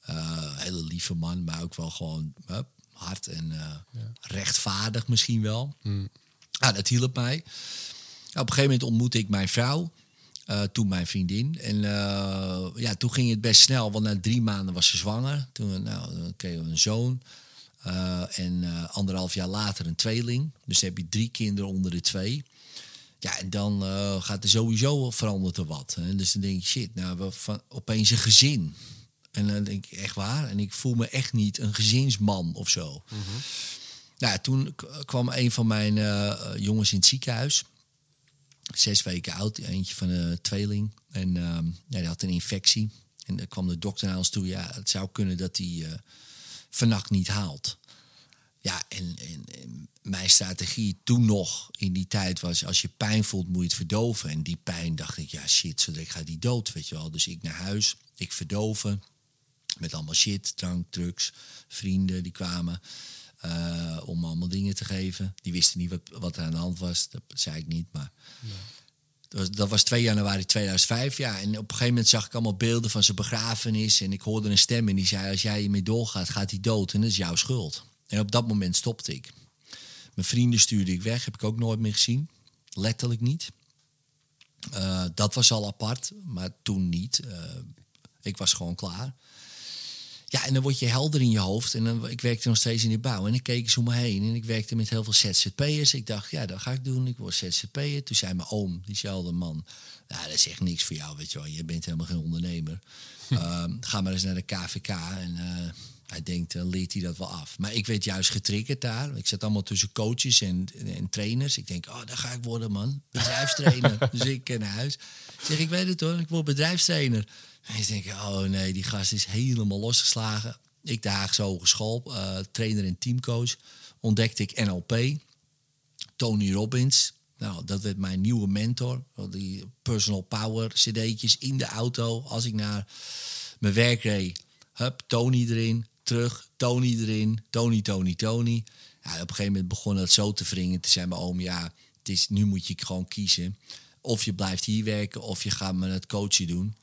Eh, hele lieve man, maar ook wel gewoon hup, hard en eh, rechtvaardig misschien wel. Ah, dat hielp mij. Op een gegeven moment ontmoette ik mijn vrouw. toen mijn vriendin. En ja, toen ging het best snel, want na drie maanden was ze zwanger. Toen nou, kregen we een zoon. En anderhalf jaar later een tweeling. Dus dan heb je drie kinderen onder de twee. Ja, en dan eh, gaat er sowieso verandert er wat. Hè? Dus dan denk ik, shit, nou, we van, opeens een gezin. En dan denk ik, echt waar? En ik voel me echt niet een gezinsman of zo. Nou, toen kwam een van mijn eh, jongens in het ziekenhuis. Zes weken oud, eentje van een tweeling. En ehm, ja, die had een infectie. En dan kwam de dokter naar ons toe. Ja, het zou kunnen dat hij eh, vannacht niet haalt. Ja, en, en, en mijn strategie toen nog in die tijd was... als je pijn voelt, moet je het verdoven. En die pijn dacht ik, ja shit, zo direct gaat die dood, weet je wel. Dus ik naar huis, ik verdoven. Met allemaal shit, drank, drugs. Vrienden die kwamen eh, om allemaal dingen te geven. Die wisten niet wat, wat er aan de hand was. Dat zei ik niet, maar... Dat was, dat was 2 januari 2005, ja. En op een gegeven moment zag ik allemaal beelden van zijn begrafenis. En ik hoorde een stem en die zei... als jij hiermee doorgaat, gaat hij dood. En dat is jouw schuld. En op dat moment stopte ik. Mijn vrienden stuurde ik weg. Heb ik ook nooit meer gezien. Letterlijk niet. Eh, dat was al apart, maar toen niet. Eh, ik was gewoon klaar. ja, en dan word je helder in je hoofd. En dan, ik werkte nog steeds in de bouw. En ik keek eens om me heen. En ik werkte met heel veel ZZP'ers. Ik dacht, ja, dat ga ik doen. Ik word ZZP'er. Toen zei mijn oom, diezelfde man... Nou, dat is echt niks voor jou, weet je wel. Je bent helemaal geen ondernemer. Ehm, ga maar eens naar de KVK. En uh, hij denkt, dan leert hij dat wel af. Maar ik werd juist getriggerd daar. Ik zat allemaal tussen coaches en, en trainers. Ik denk, oh, daar ga ik worden, man. Bedrijfstrainer. dus ik ken naar huis. Ik zeg, ik weet het hoor, ik word bedrijfstrainer. En ik denk, oh nee, die gast is helemaal losgeslagen. Ik de Haagse Hogeschool, uh, trainer en teamcoach. Ontdekte ik NLP. Tony Robbins. Nou, dat werd mijn nieuwe mentor. Die personal power cd'tjes in de auto. Als ik naar mijn werk reed. Hup, Tony erin. Terug, Tony erin. Tony, Tony, Tony. Ja, op een gegeven moment begon het zo te wringen. Toen zei mijn oom, ja, het is, nu moet je gewoon kiezen. Of je blijft hier werken of je gaat met het coachen doen.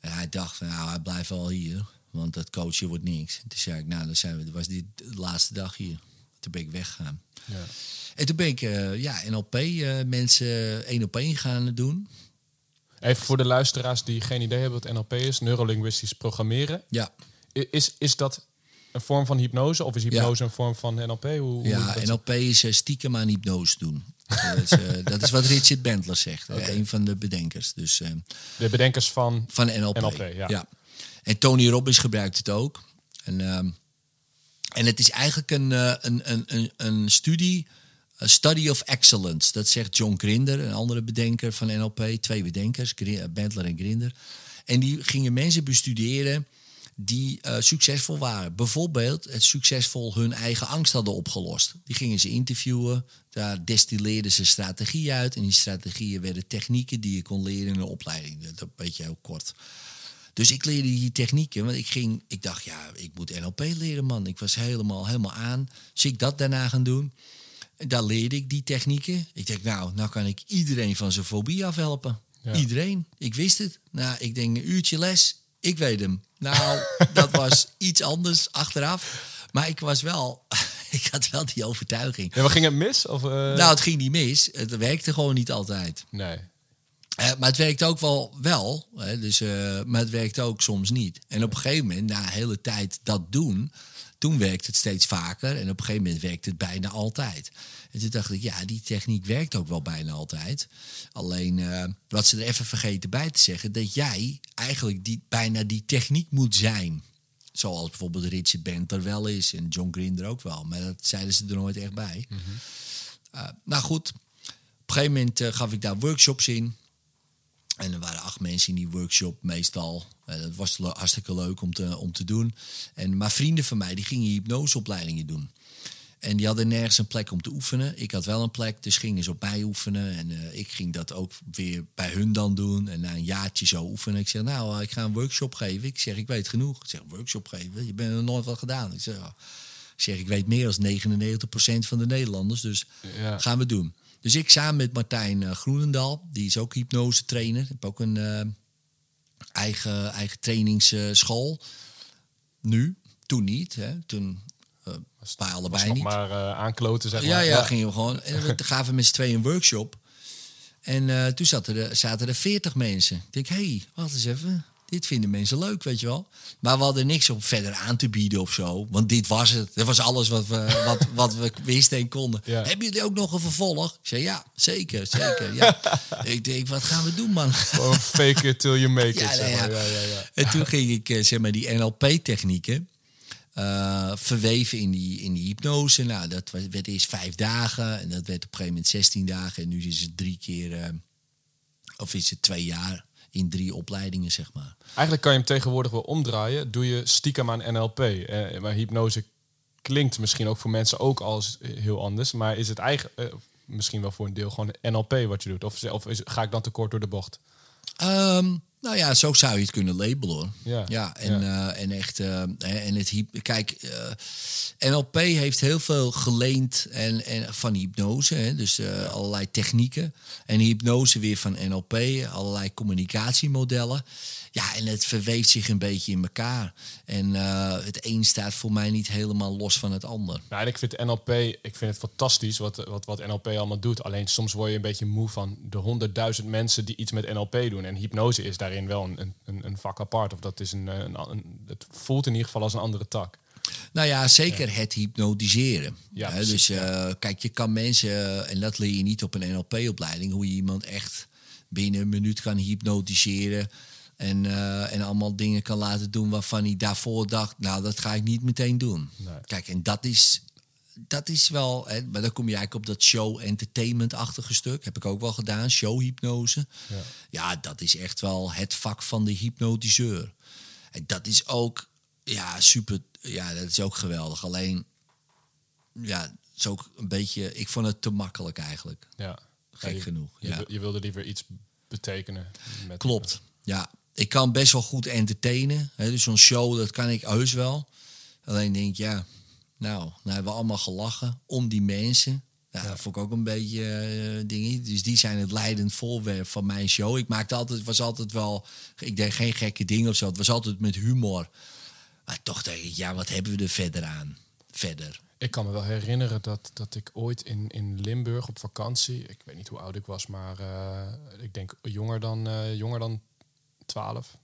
En hij dacht van, nou, hij blijft wel hier. Want dat coachen wordt niks. Toen zei ik, nou, dan zijn we, was dit de laatste dag hier. Toen ben ik weggegaan. Ja. En toen ben ik uh, ja, NLP, uh, mensen één op één gaan doen. Even voor de luisteraars die geen idee hebben wat NLP is, neurolinguistisch programmeren. Ja. Is, is dat een vorm van hypnose of is hypnose een vorm van NLP? Hoe, ja, NLP is uh, stiekem aan hypnose doen. dat, is, uh, dat, is, wat Richard Bentler zegt, okay. een van de bedenkers. Dus, uh, de bedenkers van, van NLP. NLP ja. ja. En Tony Robbins gebruikt het ook. En, en het is eigenlijk een, een, een, een, studie, een study of excellence. Dat zegt John Grinder, een andere bedenker van NLP. Twee bedenkers, Bentler en Grinder. En die gingen mensen bestuderen die uh, succesvol waren. Bijvoorbeeld het succesvol hun eigen angst hadden opgelost. Die gingen ze interviewen, daar destilleerden ze strategieën uit. En die strategieën werden technieken die je kon leren in een opleiding. Dat weet je heel kort. Dus ik leerde die technieken, want ik ging, ik dacht, ja, ik moet NLP leren, man. Ik was helemaal, helemaal aan. Dus ik dat daarna gaan doen. En daar leerde ik die technieken. Ik denk, nou, nou kan ik iedereen van zijn fobie afhelpen. Ja. Iedereen. Ik wist het. Nou, ik denk een uurtje les. Ik weet hem. Nou, dat was iets anders achteraf. Maar ik was wel, ik had wel die overtuiging. En wat ging het mis? Of, uh... Nou, het ging niet mis. Het werkte gewoon niet altijd. Nee. Uh, maar het werkt ook wel, wel hè, dus, uh, maar het werkt ook soms niet. En op een gegeven moment, na een hele tijd dat doen, toen werkt het steeds vaker. En op een gegeven moment werkt het bijna altijd. En toen dacht ik, ja, die techniek werkt ook wel bijna altijd. Alleen, uh, wat ze er even vergeten bij te zeggen, dat jij eigenlijk die, bijna die techniek moet zijn. Zoals bijvoorbeeld Richard Bent wel is en John Grinder ook wel. Maar dat zeiden ze er nooit echt bij. Mm nou goed, op een gegeven moment uh, gaf ik daar workshops in. En er waren acht mensen in die workshop meestal. Uh, dat was hartstikke leuk om te, om te doen. En, maar vrienden van mij die gingen hypnoseopleidingen doen. En die hadden nergens een plek om te oefenen. Ik had wel een plek, dus gingen ze op mij oefenen. En uh, ik ging dat ook weer bij hun dan doen. En na een jaartje zo oefenen. Ik zeg, nou, uh, ik ga een workshop geven. Ik zeg, ik weet genoeg. Ik zeg, workshop geven? Je bent er nooit wat gedaan. Ik zeg, oh. ik, zeg ik weet meer dan 99% van de Nederlanders. Dus ja. gaan we doen. Dus ik samen met Martijn uh, Groenendal. Die is ook hypnose trainer. Heb ook een eigen, eigen trainingsschool. Nu, toen niet. Hè. Toen uh, bij allebei nog niet. maar uh, aankloten, zeg maar. Ja, ja, gingen we gewoon. En we gaven met z'n tweeën een workshop. En uh, toen zaten er, zaten er 40 mensen. Ik denk, hé, hey, wacht eens even. Dit vinden mensen leuk, weet je wel. Maar we hadden niks om verder aan te bieden of zo. Want dit was het. Dat was alles wat we, wat, wat we wisten en konden. Ja. Hebben jullie ook nog een vervolg? Ik zei, ja, zeker, zeker. Ja. ik denk, wat gaan we doen, man? Gewoon fake it till you make it. Ja, zeg maar. ja. Ja, ja, En toen ging ik, zeg maar, die NLP-technieken... Uh, verweven in die, in die hypnose. Nou, dat werd eerst vijf dagen en dat werd op een gegeven moment 16 dagen. En nu is het drie keer, uh, of is het twee jaar in drie opleidingen, zeg maar. Eigenlijk kan je hem tegenwoordig wel omdraaien. Doe je stiekem aan NLP. Eh, maar hypnose klinkt misschien ook voor mensen ook als heel anders. Maar is het eigenlijk eh, misschien wel voor een deel gewoon NLP wat je doet? Of, of is, ga ik dan tekort door de bocht? Um, nou ja, zo zou je het kunnen labelen. Ja, ja en, ja. Uh, en echt. Uh, en het kijk, uh, NLP heeft heel veel geleend en, en van hypnose, hè, dus allerlei technieken. En hypnose weer van NLP, allerlei communicatiemodellen. Ja, en het verweeft zich een beetje in elkaar. En het een staat voor mij niet helemaal los van het ander. Nou, en ik vind NLP, ik vind het fantastisch wat, wat, wat NLP allemaal doet. Alleen soms word je een beetje moe van de honderdduizend mensen die iets met NLP doen. En hypnose is daar daarin wel een, een, een vak apart. Of dat is een, een, een, het voelt in ieder geval als een andere tak. Nou ja, zeker het hypnotiseren. Ja, dus eh, kijk, je kan mensen, en dat leer je niet op een NLP-opleiding, hoe je iemand echt binnen een minuut kan hypnotiseren. En, eh, en allemaal dingen kan laten doen waarvan hij daarvoor dacht, nou, dat ga ik niet meteen doen. Nee. Kijk, en dat is, dat is wel, hè, maar dan kom je eigenlijk op dat show-entertainment-achtige stuk. Heb ik ook wel gedaan, showhypnose. Ja. Ja, dat is echt wel het vak van de hypnotiseur. En dat is ook, ja, super, ja, dat is ook geweldig. Alleen, ja, het is ook een beetje, ik vond het te makkelijk eigenlijk. Ja. Gek Ja, je- genoeg, Je, ja. je wilde liever iets betekenen. Met Klopt, ja. Ik kan best wel goed entertainen. Hè, dus zo'n show, dat kan ik heus wel. Alleen denk ik, ja, nou, nou hebben we allemaal gelachen om die mensen. Ja, dat vond ik ook een beetje eh dingen. Dus die zijn het leidend voorwerp van mijn show. Ik maakte altijd, was altijd wel, ik deed geen gekke dingen of zo. Het was altijd met humor. Maar toch denk ik, ja, wat hebben we er verder aan? Verder. Ik kan me wel herinneren dat, dat ik ooit in, in Limburg op vakantie, ik weet niet hoe oud ik was, maar eh, ik denk jonger dan, eh, jonger dan 12.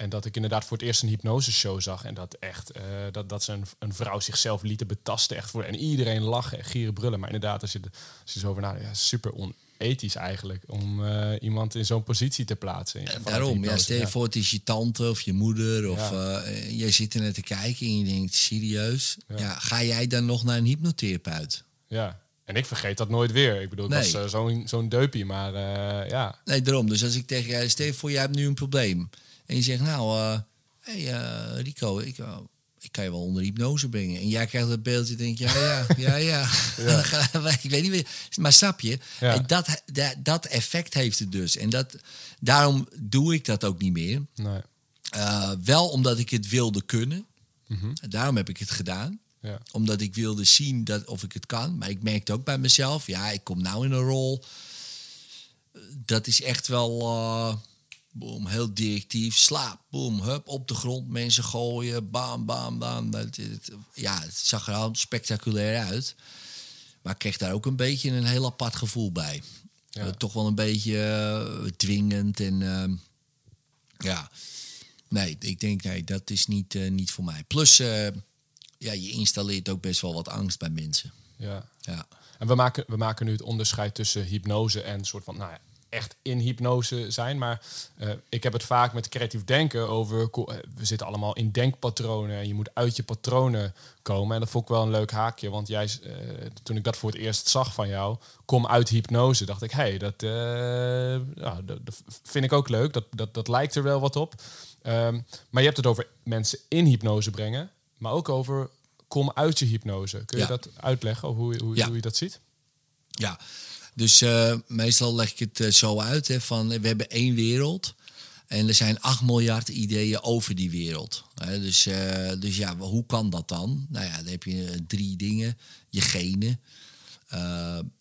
En dat ik inderdaad voor het eerst een hypnoseshow zag. En dat echt, eh, dat, dat ze een, een vrouw zichzelf lieten betasten. Echt voor, en iedereen lachen en gieren brullen. Maar inderdaad, als je, als je zo over nadenkt, ja, super onethisch eigenlijk. Om eh, iemand in zo'n positie te plaatsen. vanuit Daarom, ja, stel je Ja. voor, het is je tante of je moeder. Of Ja. eh, jij zit er net te kijken en je denkt, serieus? Ja. Ga jij dan nog naar een hypnotherapeut? Ja. En ik vergeet dat nooit weer. Ik bedoel, ik Nee. was eh, zo'n zo'n deupie. Maar eh, ja, Nee, daarom. Dus als ik tegen jij, stel je voor, jij hebt nu een probleem. En je zegt, nou, eh hey, eh, Rico, ik, eh, ik kan je wel onder hypnose brengen. En jij krijgt dat beeldje, denk je, ja, ja, ja, ja. We- ik weet niet meer. Maar snap je? Ja. Dat, dat, dat effect heeft het dus. En dat, daarom doe ik dat ook niet meer. nee. Wel omdat ik het wilde kunnen. Daarom heb ik het gedaan. Ja. Omdat ik wilde zien dat, of ik het kan. Maar ik merkte ook bij mezelf, ja, ik kom nou in een rol. Dat is echt wel boom, heel directief. Slaap, boom, hup, op de grond, mensen gooien, bam, bam, bam. Ja, het zag er al spectaculair uit. Maar ik kreeg daar ook een beetje een heel apart gevoel bij. Ja. Eh, toch wel een beetje eh, dwingend en ehm, ja. Nee, ik denk nee, dat is niet, eh, niet voor mij. Plus, ja, je installeert ook best wel wat angst bij mensen. ja. Ja, En we maken, we maken nu het onderscheid tussen hypnose en soort van, nou ja, echt in hypnose zijn. Maar eh, ik heb het vaak met creatief denken over, eh, we zitten allemaal in denkpatronen en je moet uit je patronen komen. En dat vond ik wel een leuk haakje, want jij, eh, toen ik dat voor het eerst zag van jou, kom uit hypnose, dacht ik, hé, hey, dat, nou, dat, dat vind ik ook leuk. Dat, dat, dat lijkt er wel wat op. Ehm, maar je hebt het over mensen in hypnose brengen, maar ook over kom uit je hypnose. Kun je Ja. dat uitleggen, of hoe, hoe, Ja. hoe je dat ziet? ja. Dus eh, meestal leg ik het eh, zo uit, hè, van we hebben één wereld. En er zijn 8 miljard ideeën over die wereld. Dus, eh, dus ja, hoe kan dat dan? Nou ja, dan heb je drie dingen. Je genen.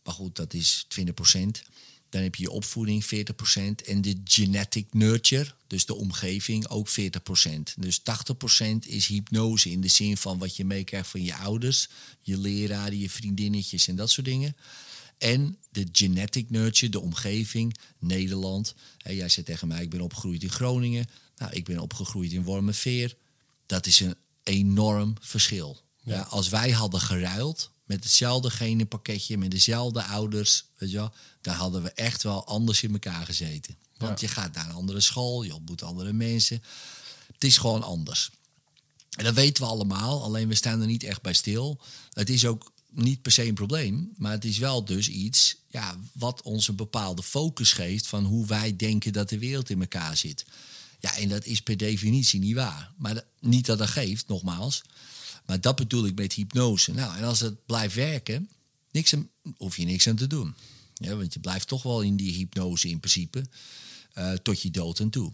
Maar goed, dat is 20%. Dan heb je je opvoeding, 40%. En de genetic nurture, dus de omgeving, ook 40%. Dus 80% is hypnose in de zin van wat je meekrijgt van je ouders, je leraren, je vriendinnetjes en dat soort dingen. En de genetic nurture, de omgeving, Nederland. Jij zei tegen mij, ik ben opgegroeid in Groningen. Nou, ik ben opgegroeid in Wormerveer. Dat is een enorm verschil. Ja. als wij hadden geruild met hetzelfde genenpakketje, met dezelfde ouders, weet je wel, dan hadden we echt wel anders in elkaar gezeten. Want Ja. je gaat naar een andere school, je ontmoet andere mensen. Het is gewoon anders. En dat weten we allemaal, alleen we staan er niet echt bij stil. Het is ook niet per se een probleem, maar het is wel dus iets ja, wat ons een bepaalde focus geeft van hoe wij denken dat de wereld in elkaar zit. Ja, en dat is per definitie niet waar. Maar niet dat dat geeft, nogmaals. Maar dat bedoel ik met hypnose. Nou, en als het blijft werken, niks hoef je niks aan te doen. Ja, want je blijft toch wel in die hypnose in principe, eh, tot je dood en toe.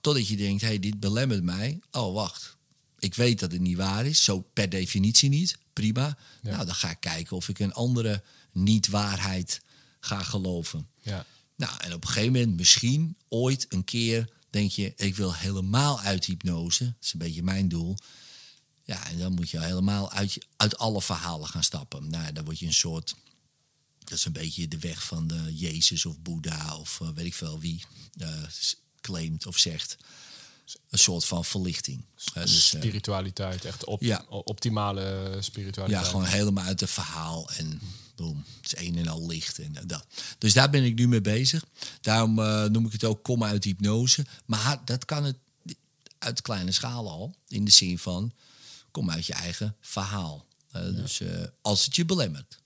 Totdat je denkt, hey, dit belemmert mij. Oh, wacht. Ik weet dat het niet waar is. Zo per definitie niet. Prima. Nou, dan ga ik kijken of ik een andere niet-waarheid ga geloven. Ja. Nou, en op een gegeven moment, misschien ooit een keer, denk je, ik wil helemaal uit hypnose. Dat is een beetje mijn doel. Ja, en dan moet je helemaal uit, uit alle verhalen gaan stappen. Nou, dan word je een soort. Dat is een beetje de weg van de Jezus of Boeddha of eh, weet ik veel wie. Eh, s- claimt of zegt. Een soort van verlichting. Dus, eh, Spiritualiteit, echt op, Ja. optimale spiritualiteit. ja, gewoon helemaal uit het verhaal en boom, het is een en al licht en dat. Dus daar ben ik nu mee bezig. Daarom eh, noem ik het ook kom uit hypnose. Maar dat kan het uit kleine schaal al, in de zin van kom uit je eigen verhaal. Eh, Dus als het je belemmert,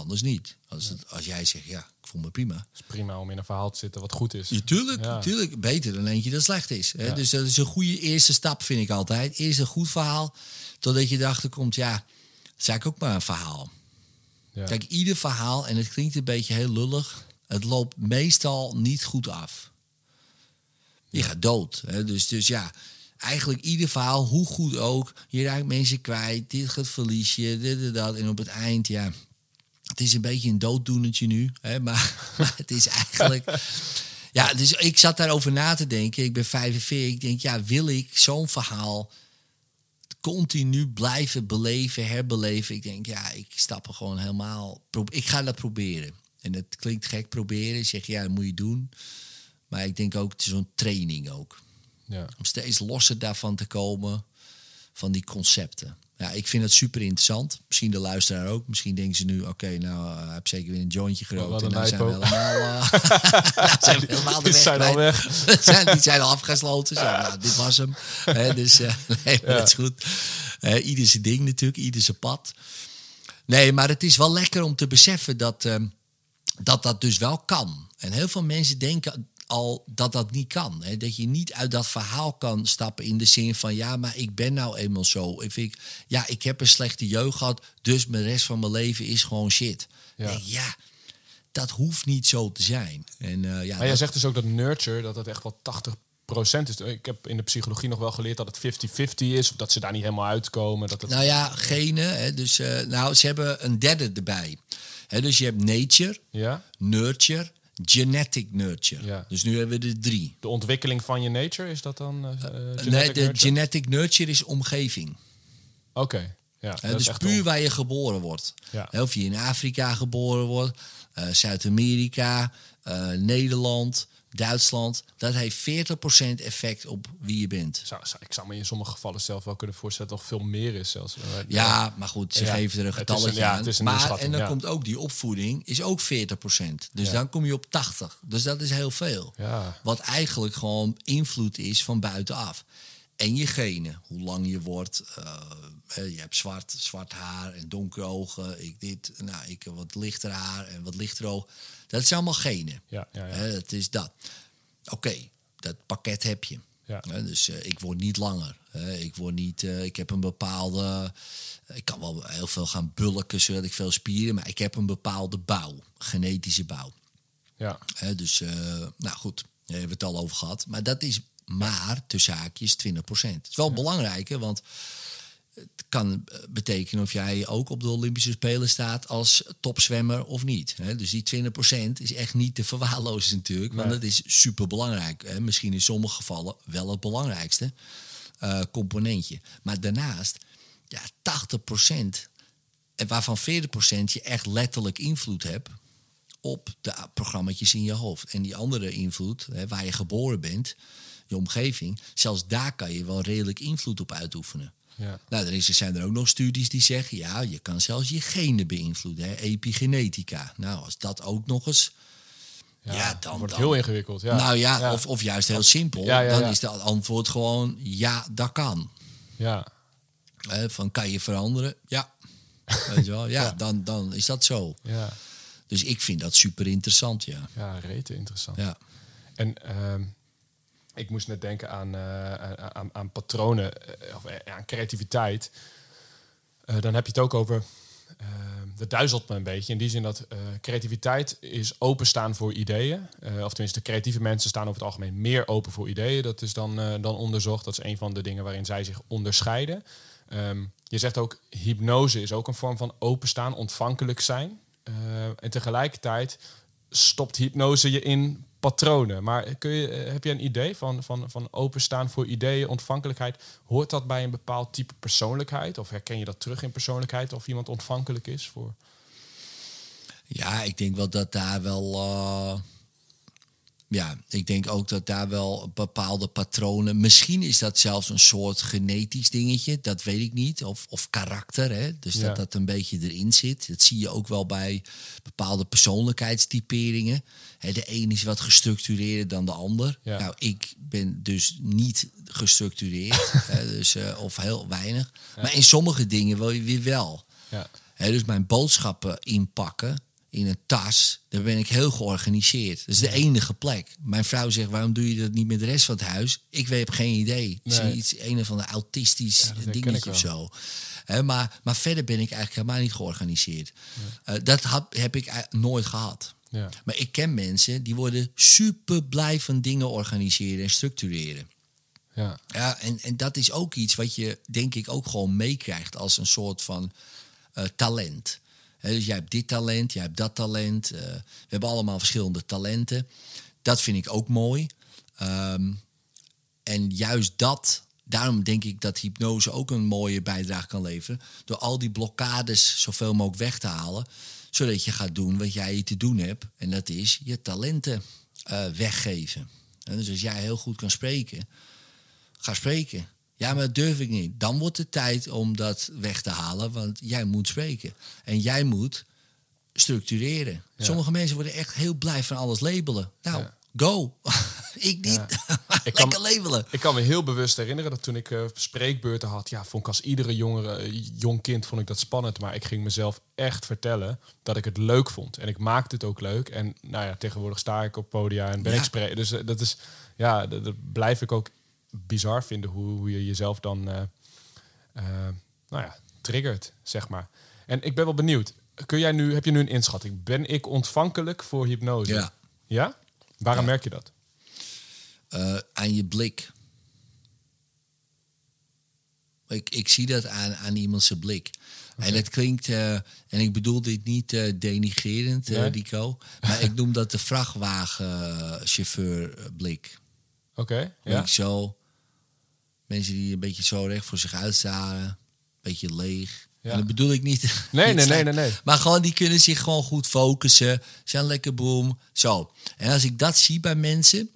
anders niet. Als, het, als jij zegt, ja, ik voel me prima. Het is prima om in een verhaal te zitten wat goed is. Ja, tuurlijk, Ja. tuurlijk. Beter dan eentje dat slecht is. Hè? Ja. Dus dat is een goede eerste stap, vind ik altijd. Eerst een goed verhaal, totdat je erachter komt, ja, dat is eigenlijk ook maar een verhaal. Ja. Kijk, ieder verhaal, en het klinkt een beetje heel lullig, het loopt meestal niet goed af. Je gaat dood. Hè? Dus, dus ja, eigenlijk ieder verhaal, hoe goed ook, je raakt mensen kwijt, dit gaat verlies je, dit en dat. En op het eind, ja, het is een beetje een dooddoenertje nu, hè? Maar, maar het is eigenlijk... Ja, dus ik zat daarover na te denken. Ik ben 45. Ik denk, ja, wil ik zo'n verhaal continu blijven beleven, herbeleven? Ik denk, ja, ik stap er gewoon helemaal... Ik ga dat proberen. En dat klinkt gek, proberen. Ik zeg, ja, dat moet je doen. Maar ik denk ook, het is zo'n training ook. Ja. Om steeds losser daarvan te komen, van die concepten. Ja, ik vind het super interessant. Misschien de luisteraar ook. Misschien denken ze nu, oké, nou, eh, hij heeft zeker weer een jointje gerookt. En nou zijn we helemaal, nou zijn we helemaal de weg zijn al weg. zijn, die zijn al afgesloten. Zo, nou, dit was hem. Dus eh, nee, maar dat is goed. Eh, ieder zijn ding natuurlijk, ieder zijn pad. Nee, maar het is wel lekker om te beseffen dat, ehm, dat dat dus wel kan. En heel veel mensen denken al dat dat niet kan. Hè? Dat je niet uit dat verhaal kan stappen in de zin van... ja, maar ik ben nou eenmaal zo. Ik vind, ja, ik heb een slechte jeugd gehad... dus mijn rest van mijn leven is gewoon shit. Ja. Dat hoeft niet zo te zijn. En, eh, ja, Maar jij zegt dus ook dat nurture, dat dat echt wel 80% is. Ik heb in de psychologie nog wel geleerd dat het 50-50 is. Of dat ze daar niet helemaal uitkomen. Dat het... Nou ja, genen. Hè, dus, eh, nou, ze hebben een derde erbij. Hè, dus je hebt nature, Ja? nurture, genetic nurture. Ja. Dus nu hebben we er drie. De ontwikkeling van je nature, is dat dan eh, eh, nee, genetic de nurture? genetic nurture is omgeving. Oké, ja. Is dus puur waar je geboren wordt. Ja. Of je in Afrika geboren wordt, eh, Zuid-Amerika, eh, Nederland, Duitsland. Dat heeft 40% effect op wie je bent. Zou, zou- ik zou me in sommige gevallen zelf wel kunnen voorstellen dat er nog veel meer is zelfs. Ja, maar goed, ze Ja, geven er een getalletje ja, aan. een maar, en dan komt ook die opvoeding, is ook 40%. Dus dan kom je op 80. Dus dat is heel veel. Ja. Wat eigenlijk gewoon invloed is van buitenaf. En je genen, hoe lang je wordt. eh, je hebt zwart, zwart haar en donkere ogen. Ik dit, nou, ik heb wat lichter haar en wat lichter oog. Dat is allemaal genen. Ja, ja, ja. Dat is dat. Oké, dat pakket heb je. Ja. Hè, dus eh, ik word niet langer. Ik word niet. eh, ik heb een bepaalde. Ik kan wel heel veel gaan bulken zodat ik veel spieren, maar ik heb een bepaalde bouw, genetische bouw. ja. Dus, nou goed, daar hebben we het al over gehad. Maar dat is maar tussen haakjes 20%. Het is wel belangrijk, hè, want het kan betekenen of jij ook op de Olympische Spelen staat als topzwemmer of niet. Hè. Dus die 20% is echt niet te verwaarlozen natuurlijk, want Nee. dat is super belangrijk. Misschien in sommige gevallen wel het belangrijkste eh, componentje. Maar daarnaast, ja, 80%, en waarvan 40% je echt letterlijk invloed hebt op de programma's in je hoofd. En die andere invloed, hè, waar je geboren bent, je omgeving, zelfs daar kan je wel redelijk invloed op uitoefenen. Ja. Nou, er, is, er zijn er ook nog studies die zeggen, ja, je kan zelfs je genen beïnvloeden, hè, epigenetica. Nou, als dat ook nog eens, ja, dan wordt dan- heel ingewikkeld. Ja. nou ja, ja. Of, of juist heel simpel, dan is het antwoord gewoon, ja, dat kan. ja. Van, kan je veranderen? Ja. Weet je wel? Ja, Ja. Dan, dan is dat zo. Ja. Dus ik vind dat super interessant, ja. ja, rete interessant. ja. En ehm, ik moest net denken aan, eh, aan- aan, patronen, eh, of eh, aan creativiteit. Dan heb je het ook over. dat duizelt me een beetje. In die zin dat creativiteit is openstaan voor ideeën. Of tenminste, creatieve mensen staan over het algemeen meer open voor ideeën. Dat is dan, dan onderzocht. Dat is een van de dingen waarin zij zich onderscheiden. Ehm, je zegt ook, hypnose is ook een vorm van openstaan, ontvankelijk zijn. En tegelijkertijd stopt hypnose je in patronen. Maar kun je, eh, heb je een idee van, van, van openstaan voor ideeën, ontvankelijkheid? Hoort dat bij een bepaald type persoonlijkheid? Of herken je dat terug in persoonlijkheid? Of iemand ontvankelijk is voor... Ja, ik denk wel dat daar wel. eh, ja, ik denk ook dat daar wel bepaalde patronen. Misschien is dat zelfs een soort genetisch dingetje, dat weet ik niet. Of, of karakter, hè? dus Ja. dat dat een beetje erin zit. Dat zie je ook wel bij bepaalde persoonlijkheidstyperingen. Hè, de een is wat gestructureerder dan de ander. Ja. Nou, ik ben dus niet gestructureerd, hè, dus, eh, of heel weinig. Maar in sommige dingen wil je weer wel. Ja. Hè, dus mijn boodschappen inpakken in een tas, daar ben ik heel georganiseerd. Dat is de enige plek. Mijn vrouw zegt, waarom doe je dat niet met de rest van het huis? Ik weet, heb geen idee. Het is iets, een of ander autistisch Ja, ik dingetje of zo. Maar, maar verder ben ik eigenlijk helemaal niet georganiseerd. Eh, dat had, heb ik nooit gehad. Ja. Maar ik ken mensen die worden super blij van dingen organiseren en structureren. Ja. Ja, en, en dat is ook iets wat je denk ik ook gewoon meekrijgt als een soort van eh, talent. Dus jij hebt dit talent, jij hebt dat talent. eh, we hebben allemaal verschillende talenten. Dat vind ik ook mooi. Ehm, en juist dat, daarom denk ik dat hypnose ook een mooie bijdrage kan leveren. Door al die blokkades zoveel mogelijk weg te halen. Zodat je gaat doen wat jij te doen hebt. En dat is je talenten eh, weggeven. En dus als jij heel goed kan spreken, ga spreken. Ja, maar dat durf ik niet. Dan wordt het tijd om dat weg te halen, want jij moet spreken. En jij moet structureren. Sommige mensen worden echt heel blij van alles labelen. Nou, Ja. go. ik niet. Ik kan- Lekker labelen. Ik kan me heel bewust herinneren dat toen ik eh, spreekbeurten had, ja, vond ik als iedere jongere, eh, jong kind vond ik dat spannend. Maar ik ging mezelf echt vertellen dat ik het leuk vond. En ik maakte het ook leuk. En nou ja, tegenwoordig sta ik op podia en ben ik spreek. Dus eh, dat is, ja, dat, dat blijf ik ook bizar vinden hoe, hoe je jezelf dan, eh, nou ja, triggert, zeg maar. En ik ben wel benieuwd. Kun jij nu, heb je nu een inschatting? Ben ik ontvankelijk voor hypnose? Ja. Ja? Waarom Ja. merk je dat? Eh, aan je blik. Ik, ik zie dat aan, aan iemand zijn blik. En het klinkt, en ik bedoel dit niet eh, denigerend, Nee. Rico. Maar ik noem dat de vrachtwagenchauffeur-blik. Oké, Ja. ja. Zo, mensen die een beetje zo recht voor zich uitstaren. Een beetje leeg. Ja. En dat bedoel ik niet. Nee, niet nee, nee, nee, nee. Maar gewoon, die kunnen zich gewoon goed focussen. Zijn lekker boom. Zo. En als ik dat zie bij mensen,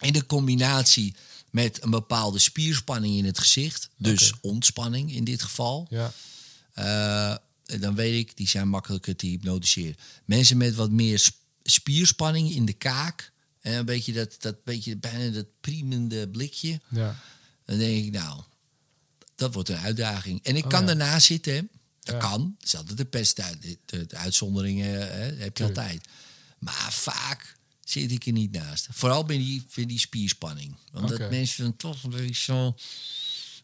in de combinatie met een bepaalde spierspanning in het gezicht, dus ontspanning in dit geval, Ja. eh, dan weet ik, die zijn makkelijker te hypnotiseren. Mensen met wat meer sp- spierspanning in de kaak, en een beetje dat, dat beetje bijna dat priemende blikje, Ja. Dan denk ik, nou, dat wordt een uitdaging. En ik Oh, kan ja. daarna zitten, dat Ja. kan. Dat is altijd de pest. De, de- de uitzonderingen hè, heb je altijd. Maar vaak zit ik er niet naast. Vooral bij die, bij die spierspanning. Omdat Oké. mensen dan toch een beetje zo...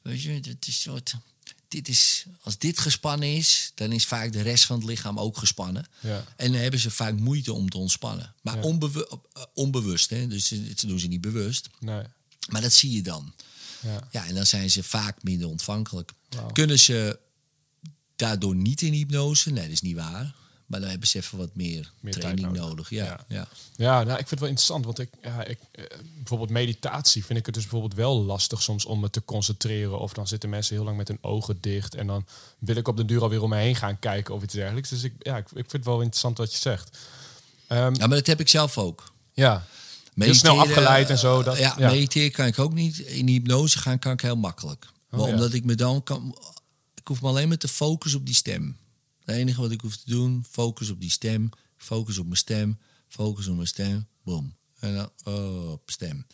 Weet je, het is soort... Dit is, als dit gespannen is, dan is vaak de rest van het lichaam ook gespannen. Ja. En dan hebben ze vaak moeite om te ontspannen. Maar Ja. onbewu- eh, onbewust, hè? dus ze ze doen ze niet bewust. Nee. Maar dat zie je dan. Ja. Ja, en dan zijn ze vaak minder ontvankelijk. Kunnen ze daardoor niet in hypnose? Nee, dat is niet waar. Maar dan hebben ze even wat meer, training nodig. nodig. Ja, Ja. ja. Ja, nou, ik vind het wel interessant, want ik, ja, ik, eh, bijvoorbeeld meditatie vind ik het dus bijvoorbeeld wel lastig soms om me te concentreren. Of dan zitten mensen heel lang met hun ogen dicht en dan wil ik op de duur alweer om me heen gaan kijken of iets dergelijks. Dus ik, ja, ik, ik vind het wel interessant wat je zegt. Ehm, Ja, maar dat heb ik zelf ook. ja, heel snel Mediteren, afgeleid en zo. Dat, ja, ja. mediteren kan ik ook niet. In hypnose gaan kan ik heel makkelijk. Maar Oh, ja. Omdat ik me dan kan... Ik hoef me alleen maar te focussen op die stem. Het enige wat ik hoef te doen, focus op die stem. Focus op mijn stem. Focus op mijn stem. Boom. En dan oh, op stem.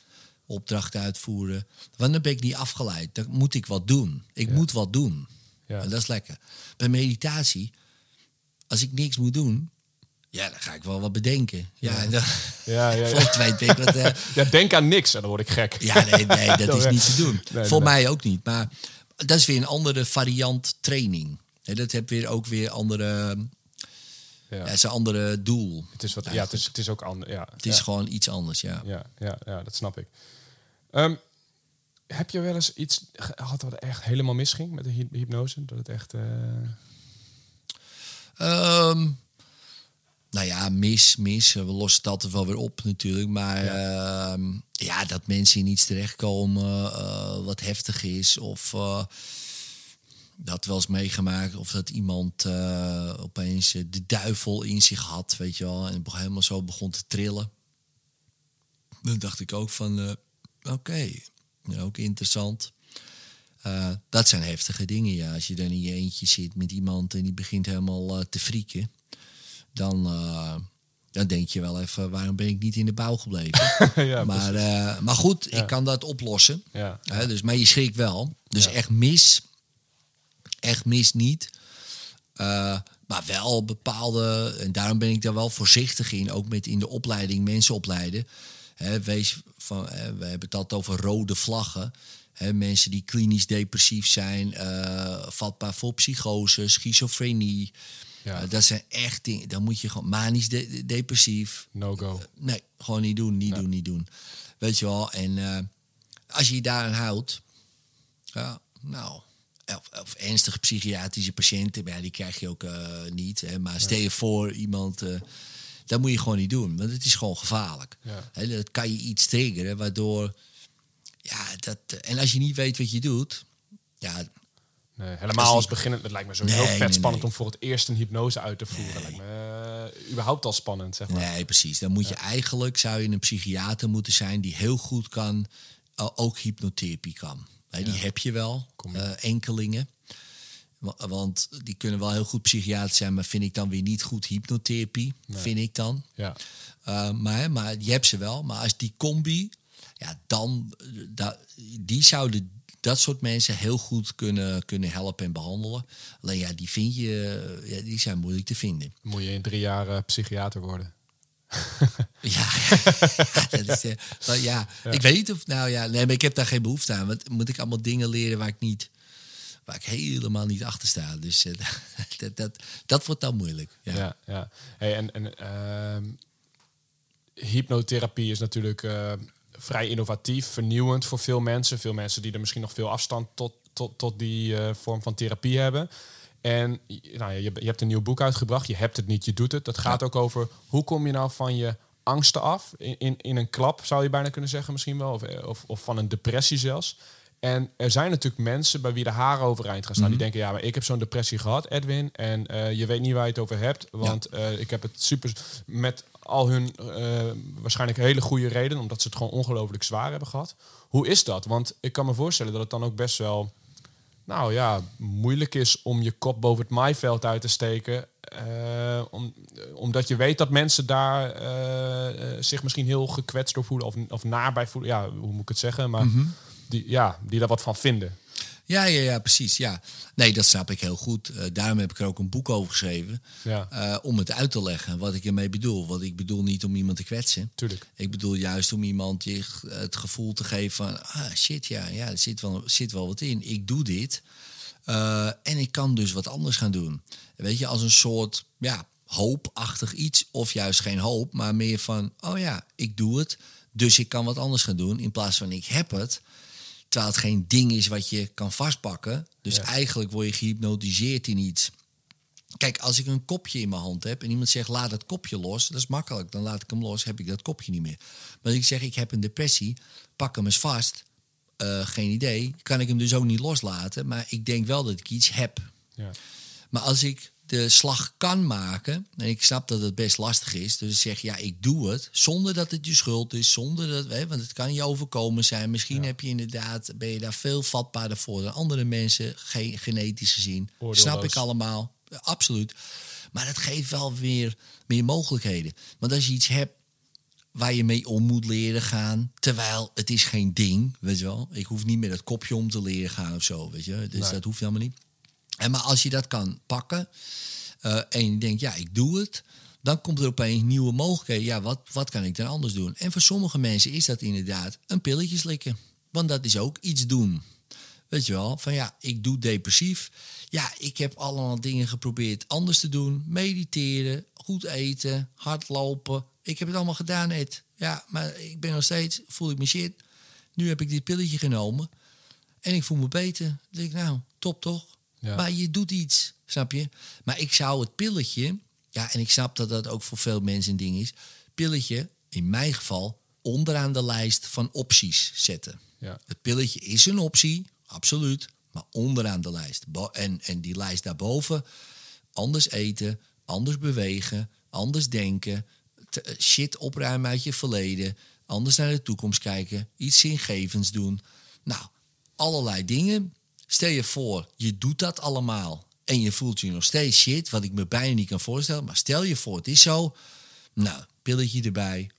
Opdrachten uitvoeren. Want dan ben ik niet afgeleid. Dan moet ik wat doen. Ik Ja. moet wat doen. Ja. En dat is lekker. Bij meditatie, als ik niks moet doen... Ja, dan ga ik wel wat bedenken. Ja, en dan... Ja, ja, ja. ik wat... eh, ja, denk aan niks en dan word ik gek. ja, nee, nee dat is Ja. niet te doen. Nee, Voor nee. mij ook niet. Maar dat is weer een andere variant training. Hè, dat heb weer ook weer andere... Ja. Ja, is een andere doel. Het is, wat, ja, het is, het is ook anders. Ja, Het is ja. gewoon iets anders, ja. Ja, ja, ja, dat snap ik. Ehm, heb je wel eens iets gehad wat echt helemaal misging met de hy- hypnose? Dat het echt... eh, Ehm, nou ja, mis, mis. We lossen het altijd wel weer op natuurlijk. Maar ehm, ja, dat mensen in iets terechtkomen eh, wat heftig is. Of eh, dat wel eens meegemaakt. Of dat iemand eh, opeens de duivel in zich had, weet je wel. En helemaal zo begon te trillen. dan dacht ik ook van, oké, ja, ook interessant. Dat zijn heftige dingen, ja. Als je dan in je eentje zit met iemand en die begint helemaal te frieken, dan, eh, dan denk je wel even, waarom ben ik niet in de bouw gebleven? ja, maar, eh, maar goed, ik kan dat oplossen. Ja. Hè, dus, maar je schrikt wel. Dus echt mis, echt mis niet. Eh, maar wel bepaalde, en daarom ben ik daar wel voorzichtig in, ook met in de opleiding mensen opleiden. Hè, wees van, we hebben het altijd over rode vlaggen. Mensen die klinisch depressief zijn, eh, vatbaar voor psychose, schizofrenie. Ja. Eh, dat zijn echt dingen, dan moet je gewoon manisch de- depressief. No go. Nee, gewoon niet doen, niet doen, niet doen. Weet je wel, en eh, als je je daaraan houdt, ja, nou, of, of ernstige psychiatrische patiënten, ja, die krijg je ook eh, niet. Hè, maar stel je voor iemand, eh, dat moet je gewoon niet doen, want het is gewoon gevaarlijk. Hè, dat kan je iets triggeren, waardoor, ja, dat, en als je niet weet wat je doet, ja, Nee, helemaal als beginnend. Het lijkt me sowieso Nee, vet nee, spannend om voor het eerst een hypnose uit te voeren. Lijkt me eh, überhaupt al spannend, zeg maar. Nee, precies. Dan moet je eigenlijk, zou je een psychiater moeten zijn die heel goed kan, eh, ook hypnotherapie kan. Die heb je wel, eh, enkelingen. Wa- Want die kunnen wel heel goed psychiater zijn, maar vind ik dan weer niet goed hypnotherapie, vind ik dan. Ja. Maar, maar je hebt ze wel. Maar als die combi, ja, dan da, die zouden dat soort mensen heel goed kunnen, kunnen helpen en behandelen. Alleen ja, die vind je, ja, die zijn moeilijk te vinden. Moet je in drie jaar eh, psychiater worden. Ja, dat is, eh, ja. ik weet niet of, nou ja, nee, maar ik heb daar geen behoefte aan. Want moet ik allemaal dingen leren waar ik niet, waar ik helemaal niet achter sta. Dus eh, dat, dat, dat wordt dan moeilijk. Ja. Ja, ja. Hey, en en ehm, hypnotherapie is natuurlijk vrij innovatief, vernieuwend voor veel mensen. Veel mensen die er misschien nog veel afstand tot, tot, tot die eh, vorm van therapie hebben. En nou, ja, je, je hebt een nieuw boek uitgebracht. Je hebt het niet, je doet het. Dat gaat ook over hoe kom je nou van je angsten af. In, in, in een klap zou je bijna kunnen zeggen misschien wel. Of, of, of van een depressie zelfs. En er zijn natuurlijk mensen bij wie de haren overeind gaan staan. Die denken, ja, maar ik heb zo'n depressie gehad, Edwin. En eh, je weet niet waar je het over hebt. Want eh, ik heb het super met al hun eh, waarschijnlijk hele goede reden. Omdat ze het gewoon ongelooflijk zwaar hebben gehad. Hoe is dat? Want ik kan me voorstellen dat het dan ook best wel... Nou ja, moeilijk is om je kop boven het maaiveld uit te steken. eh, om, omdat je weet dat mensen daar eh, eh, zich misschien heel gekwetst door voelen. Of, of naar bij voelen. Ja, hoe moet ik het zeggen? Maar die, ja, die daar wat van vinden. Ja, ja, ja, precies. Ja. Nee, dat snap ik heel goed. Eh, daarom heb ik er ook een boek over geschreven. Ja. eh, om het uit te leggen wat ik ermee bedoel. Want ik bedoel niet om iemand te kwetsen. Tuurlijk. Ik bedoel juist om iemand je het gevoel te geven van... Ah, shit, ja, ja er zit wel, zit wel wat in. Ik doe dit. eh, en ik kan dus wat anders gaan doen. Weet je, als een soort ja, hoopachtig iets. Of juist geen hoop, maar meer van... Oh ja, ik doe het. Dus ik kan wat anders gaan doen. In plaats van ik heb het. Terwijl het geen ding is wat je kan vastpakken. Dus Ja. eigenlijk word je gehypnotiseerd in iets. Kijk, als ik een kopje in mijn hand heb en iemand zegt laat het kopje los, dat is makkelijk. Dan laat ik hem los, heb ik dat kopje niet meer. Maar als ik zeg ik heb een depressie, pak hem eens vast. Eh, geen idee. Kan ik hem dus ook niet loslaten. Maar ik denk wel dat ik iets heb. Ja. Maar als ik de slag kan maken, en ik snap dat het best lastig is, dus zeg ja, ik doe het, zonder dat het je schuld is, zonder dat, hè, want het kan je overkomen zijn. Misschien heb je inderdaad, ben je daar veel vatbaarder voor dan andere mensen, ge genetisch gezien. Oordeelloos. Snap ik allemaal, absoluut. Maar dat geeft wel weer meer mogelijkheden. Want als je iets hebt waar je mee om moet leren gaan. Terwijl het is geen ding, weet je wel. Ik hoef niet met het kopje om te leren gaan of zo, weet je. Dus Nee. dat hoeft helemaal niet. En maar als je dat kan pakken eh, en je denkt, ja, ik doe het... dan komt er opeens nieuwe mogelijkheden. Ja, wat, wat kan ik dan anders doen? En voor sommige mensen is dat inderdaad een pilletje slikken. Want dat is ook iets doen. Weet je wel, van ja, ik doe depressief. Ja, ik heb allemaal dingen geprobeerd anders te doen. Mediteren, goed eten, hardlopen. Ik heb het allemaal gedaan, Ed. Ja, maar ik ben nog steeds, voel ik me shit. Nu heb ik dit pilletje genomen en ik voel me beter. Dan denk ik, nou, top toch? Ja. Maar je doet iets, snap je? Maar ik zou het pilletje, ja, en ik snap dat dat ook voor veel mensen een ding is. Pilletje, in mijn geval, onderaan de lijst van opties zetten. Ja. Het pilletje is een optie, absoluut. Maar onderaan de lijst. Bo- En, en die lijst daarboven. Anders eten, anders bewegen, anders denken. te- shit opruimen uit je verleden. anders naar de toekomst kijken, iets zingevends doen. Nou, allerlei dingen. Stel je voor, je doet dat allemaal en je voelt je nog steeds shit, wat ik me bijna niet kan voorstellen. Maar stel je voor, het is zo. Nou, pilletje erbij,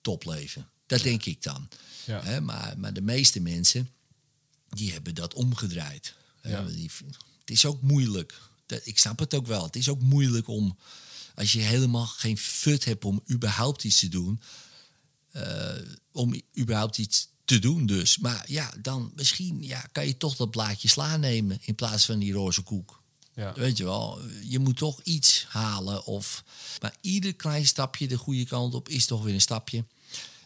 topleven. Dat denk ik dan. Ja. Maar, maar de meeste mensen, die hebben dat omgedraaid. Die- het is ook moeilijk. Dat, ik snap het ook wel. Het is ook moeilijk om, als je helemaal geen fut hebt om überhaupt iets te doen, eh, om überhaupt iets te doen dus. Maar ja, dan misschien ja, kan je toch dat blaadje sla nemen in plaats van die roze koek. Ja. Weet je wel, je moet toch iets halen. Of, maar ieder klein stapje de goede kant op is toch weer een stapje.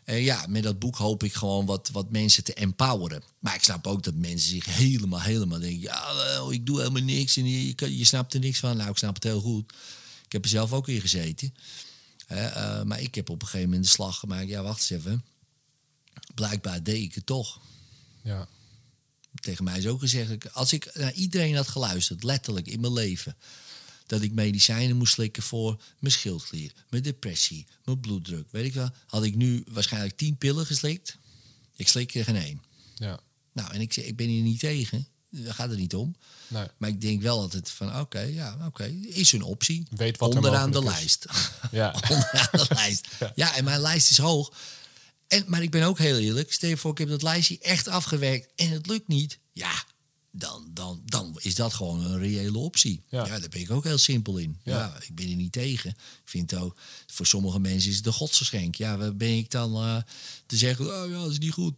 En ja, met dat boek hoop ik gewoon wat, wat mensen te empoweren. Maar ik snap ook dat mensen zich helemaal, helemaal denken... ja, wel, ik doe helemaal niks en je, je, snapt er niks van. Nou, ik snap het heel goed. Ik heb er zelf ook in gezeten. Eh, maar ik heb op een gegeven moment de slag gemaakt... ja, wacht eens even. Blijkbaar deed ik het toch Ja. tegen mij is ook gezegd, als ik naar iedereen had geluisterd, letterlijk in mijn leven, dat ik medicijnen moest slikken voor mijn schildklier, mijn depressie, mijn bloeddruk, weet ik wel, had ik nu waarschijnlijk tien pillen geslikt. Ik slik er geen één. Ja. Nou, en ik zeg, ik ben hier niet tegen, daar gaat het niet om. Nee. Maar ik denk wel altijd van, oké, ja, oké, is een optie. Weet wat er Onderaan de is. lijst. Ja. Onderaan de lijst. Ja, en mijn lijst is hoog. En, maar ik ben ook heel eerlijk. Stel je voor, ik heb dat lijstje echt afgewerkt en het lukt niet. Ja, dan, dan, dan is dat gewoon een reële optie. Ja. Ja, daar ben ik ook heel simpel in. Ja. Ja. ik ben er niet tegen. Ik vind ook, voor sommige mensen is het een godsgeschenk. Ja, waar ben ik dan eh, te zeggen, oh ja, dat is niet goed.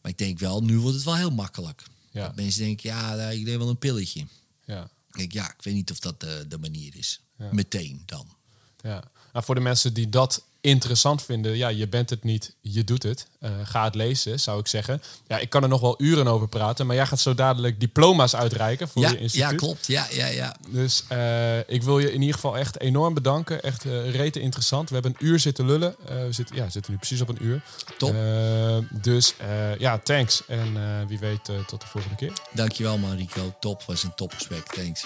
Maar ik denk wel, nu wordt het wel heel makkelijk. Ja. Dat mensen denken, ja, ik neem wel een pilletje. Ja. Ik denk, ja, ik weet niet of dat de, de manier is. Meteen dan. Ja. Nou, voor de mensen die dat interessant vinden, ja, je bent het niet, je doet het. Eh, ga het lezen, zou ik zeggen. Ja, ik kan er nog wel uren over praten, maar jij gaat zo dadelijk diploma's uitreiken voor Ja, je instituut. ja, klopt. Ja, ja, ja. Dus eh, ik wil je in ieder geval echt enorm bedanken. Echt eh rete interessant. We hebben een uur zitten lullen. We zitten, ja, we zitten nu precies op een uur. Top. Dus ja, thanks. En wie weet tot de volgende keer. Dankjewel man Rico. Top, was een topgesprek. Thanks.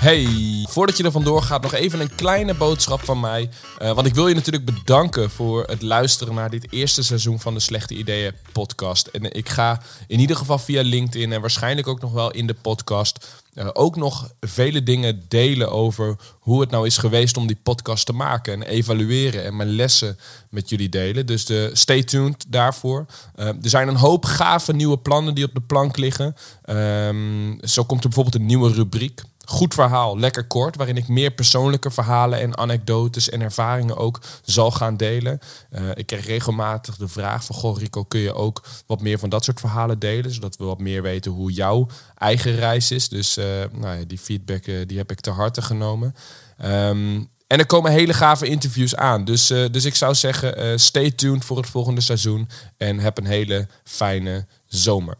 Hey, voordat je er vandoor gaat, nog even een kleine boodschap van mij. Eh, want ik wil je natuurlijk bedanken voor het luisteren naar dit eerste seizoen van de Slechte Ideeën podcast. En ik ga in ieder geval via LinkedIn en waarschijnlijk ook nog wel in de podcast eh, ook nog vele dingen delen over hoe het nou is geweest om die podcast te maken en evalueren en mijn lessen met jullie delen. Dus de, stay tuned daarvoor. Eh, er zijn een hoop gave nieuwe plannen die op de plank liggen. Ehm, zo komt er bijvoorbeeld een nieuwe rubriek. Goed verhaal, lekker kort, waarin ik meer persoonlijke verhalen en anekdotes en ervaringen ook zal gaan delen. Eh, ik krijg regelmatig de vraag van, goh Rico, kun je ook wat meer van dat soort verhalen delen, zodat we wat meer weten hoe jouw eigen reis is. Dus eh, nou ja, die feedback eh, die heb ik te harte genomen. Ehm, en er komen hele gave interviews aan. Dus, dus ik zou zeggen, stay tuned voor het volgende seizoen en heb een hele fijne zomer.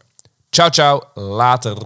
Ciao, ciao, later.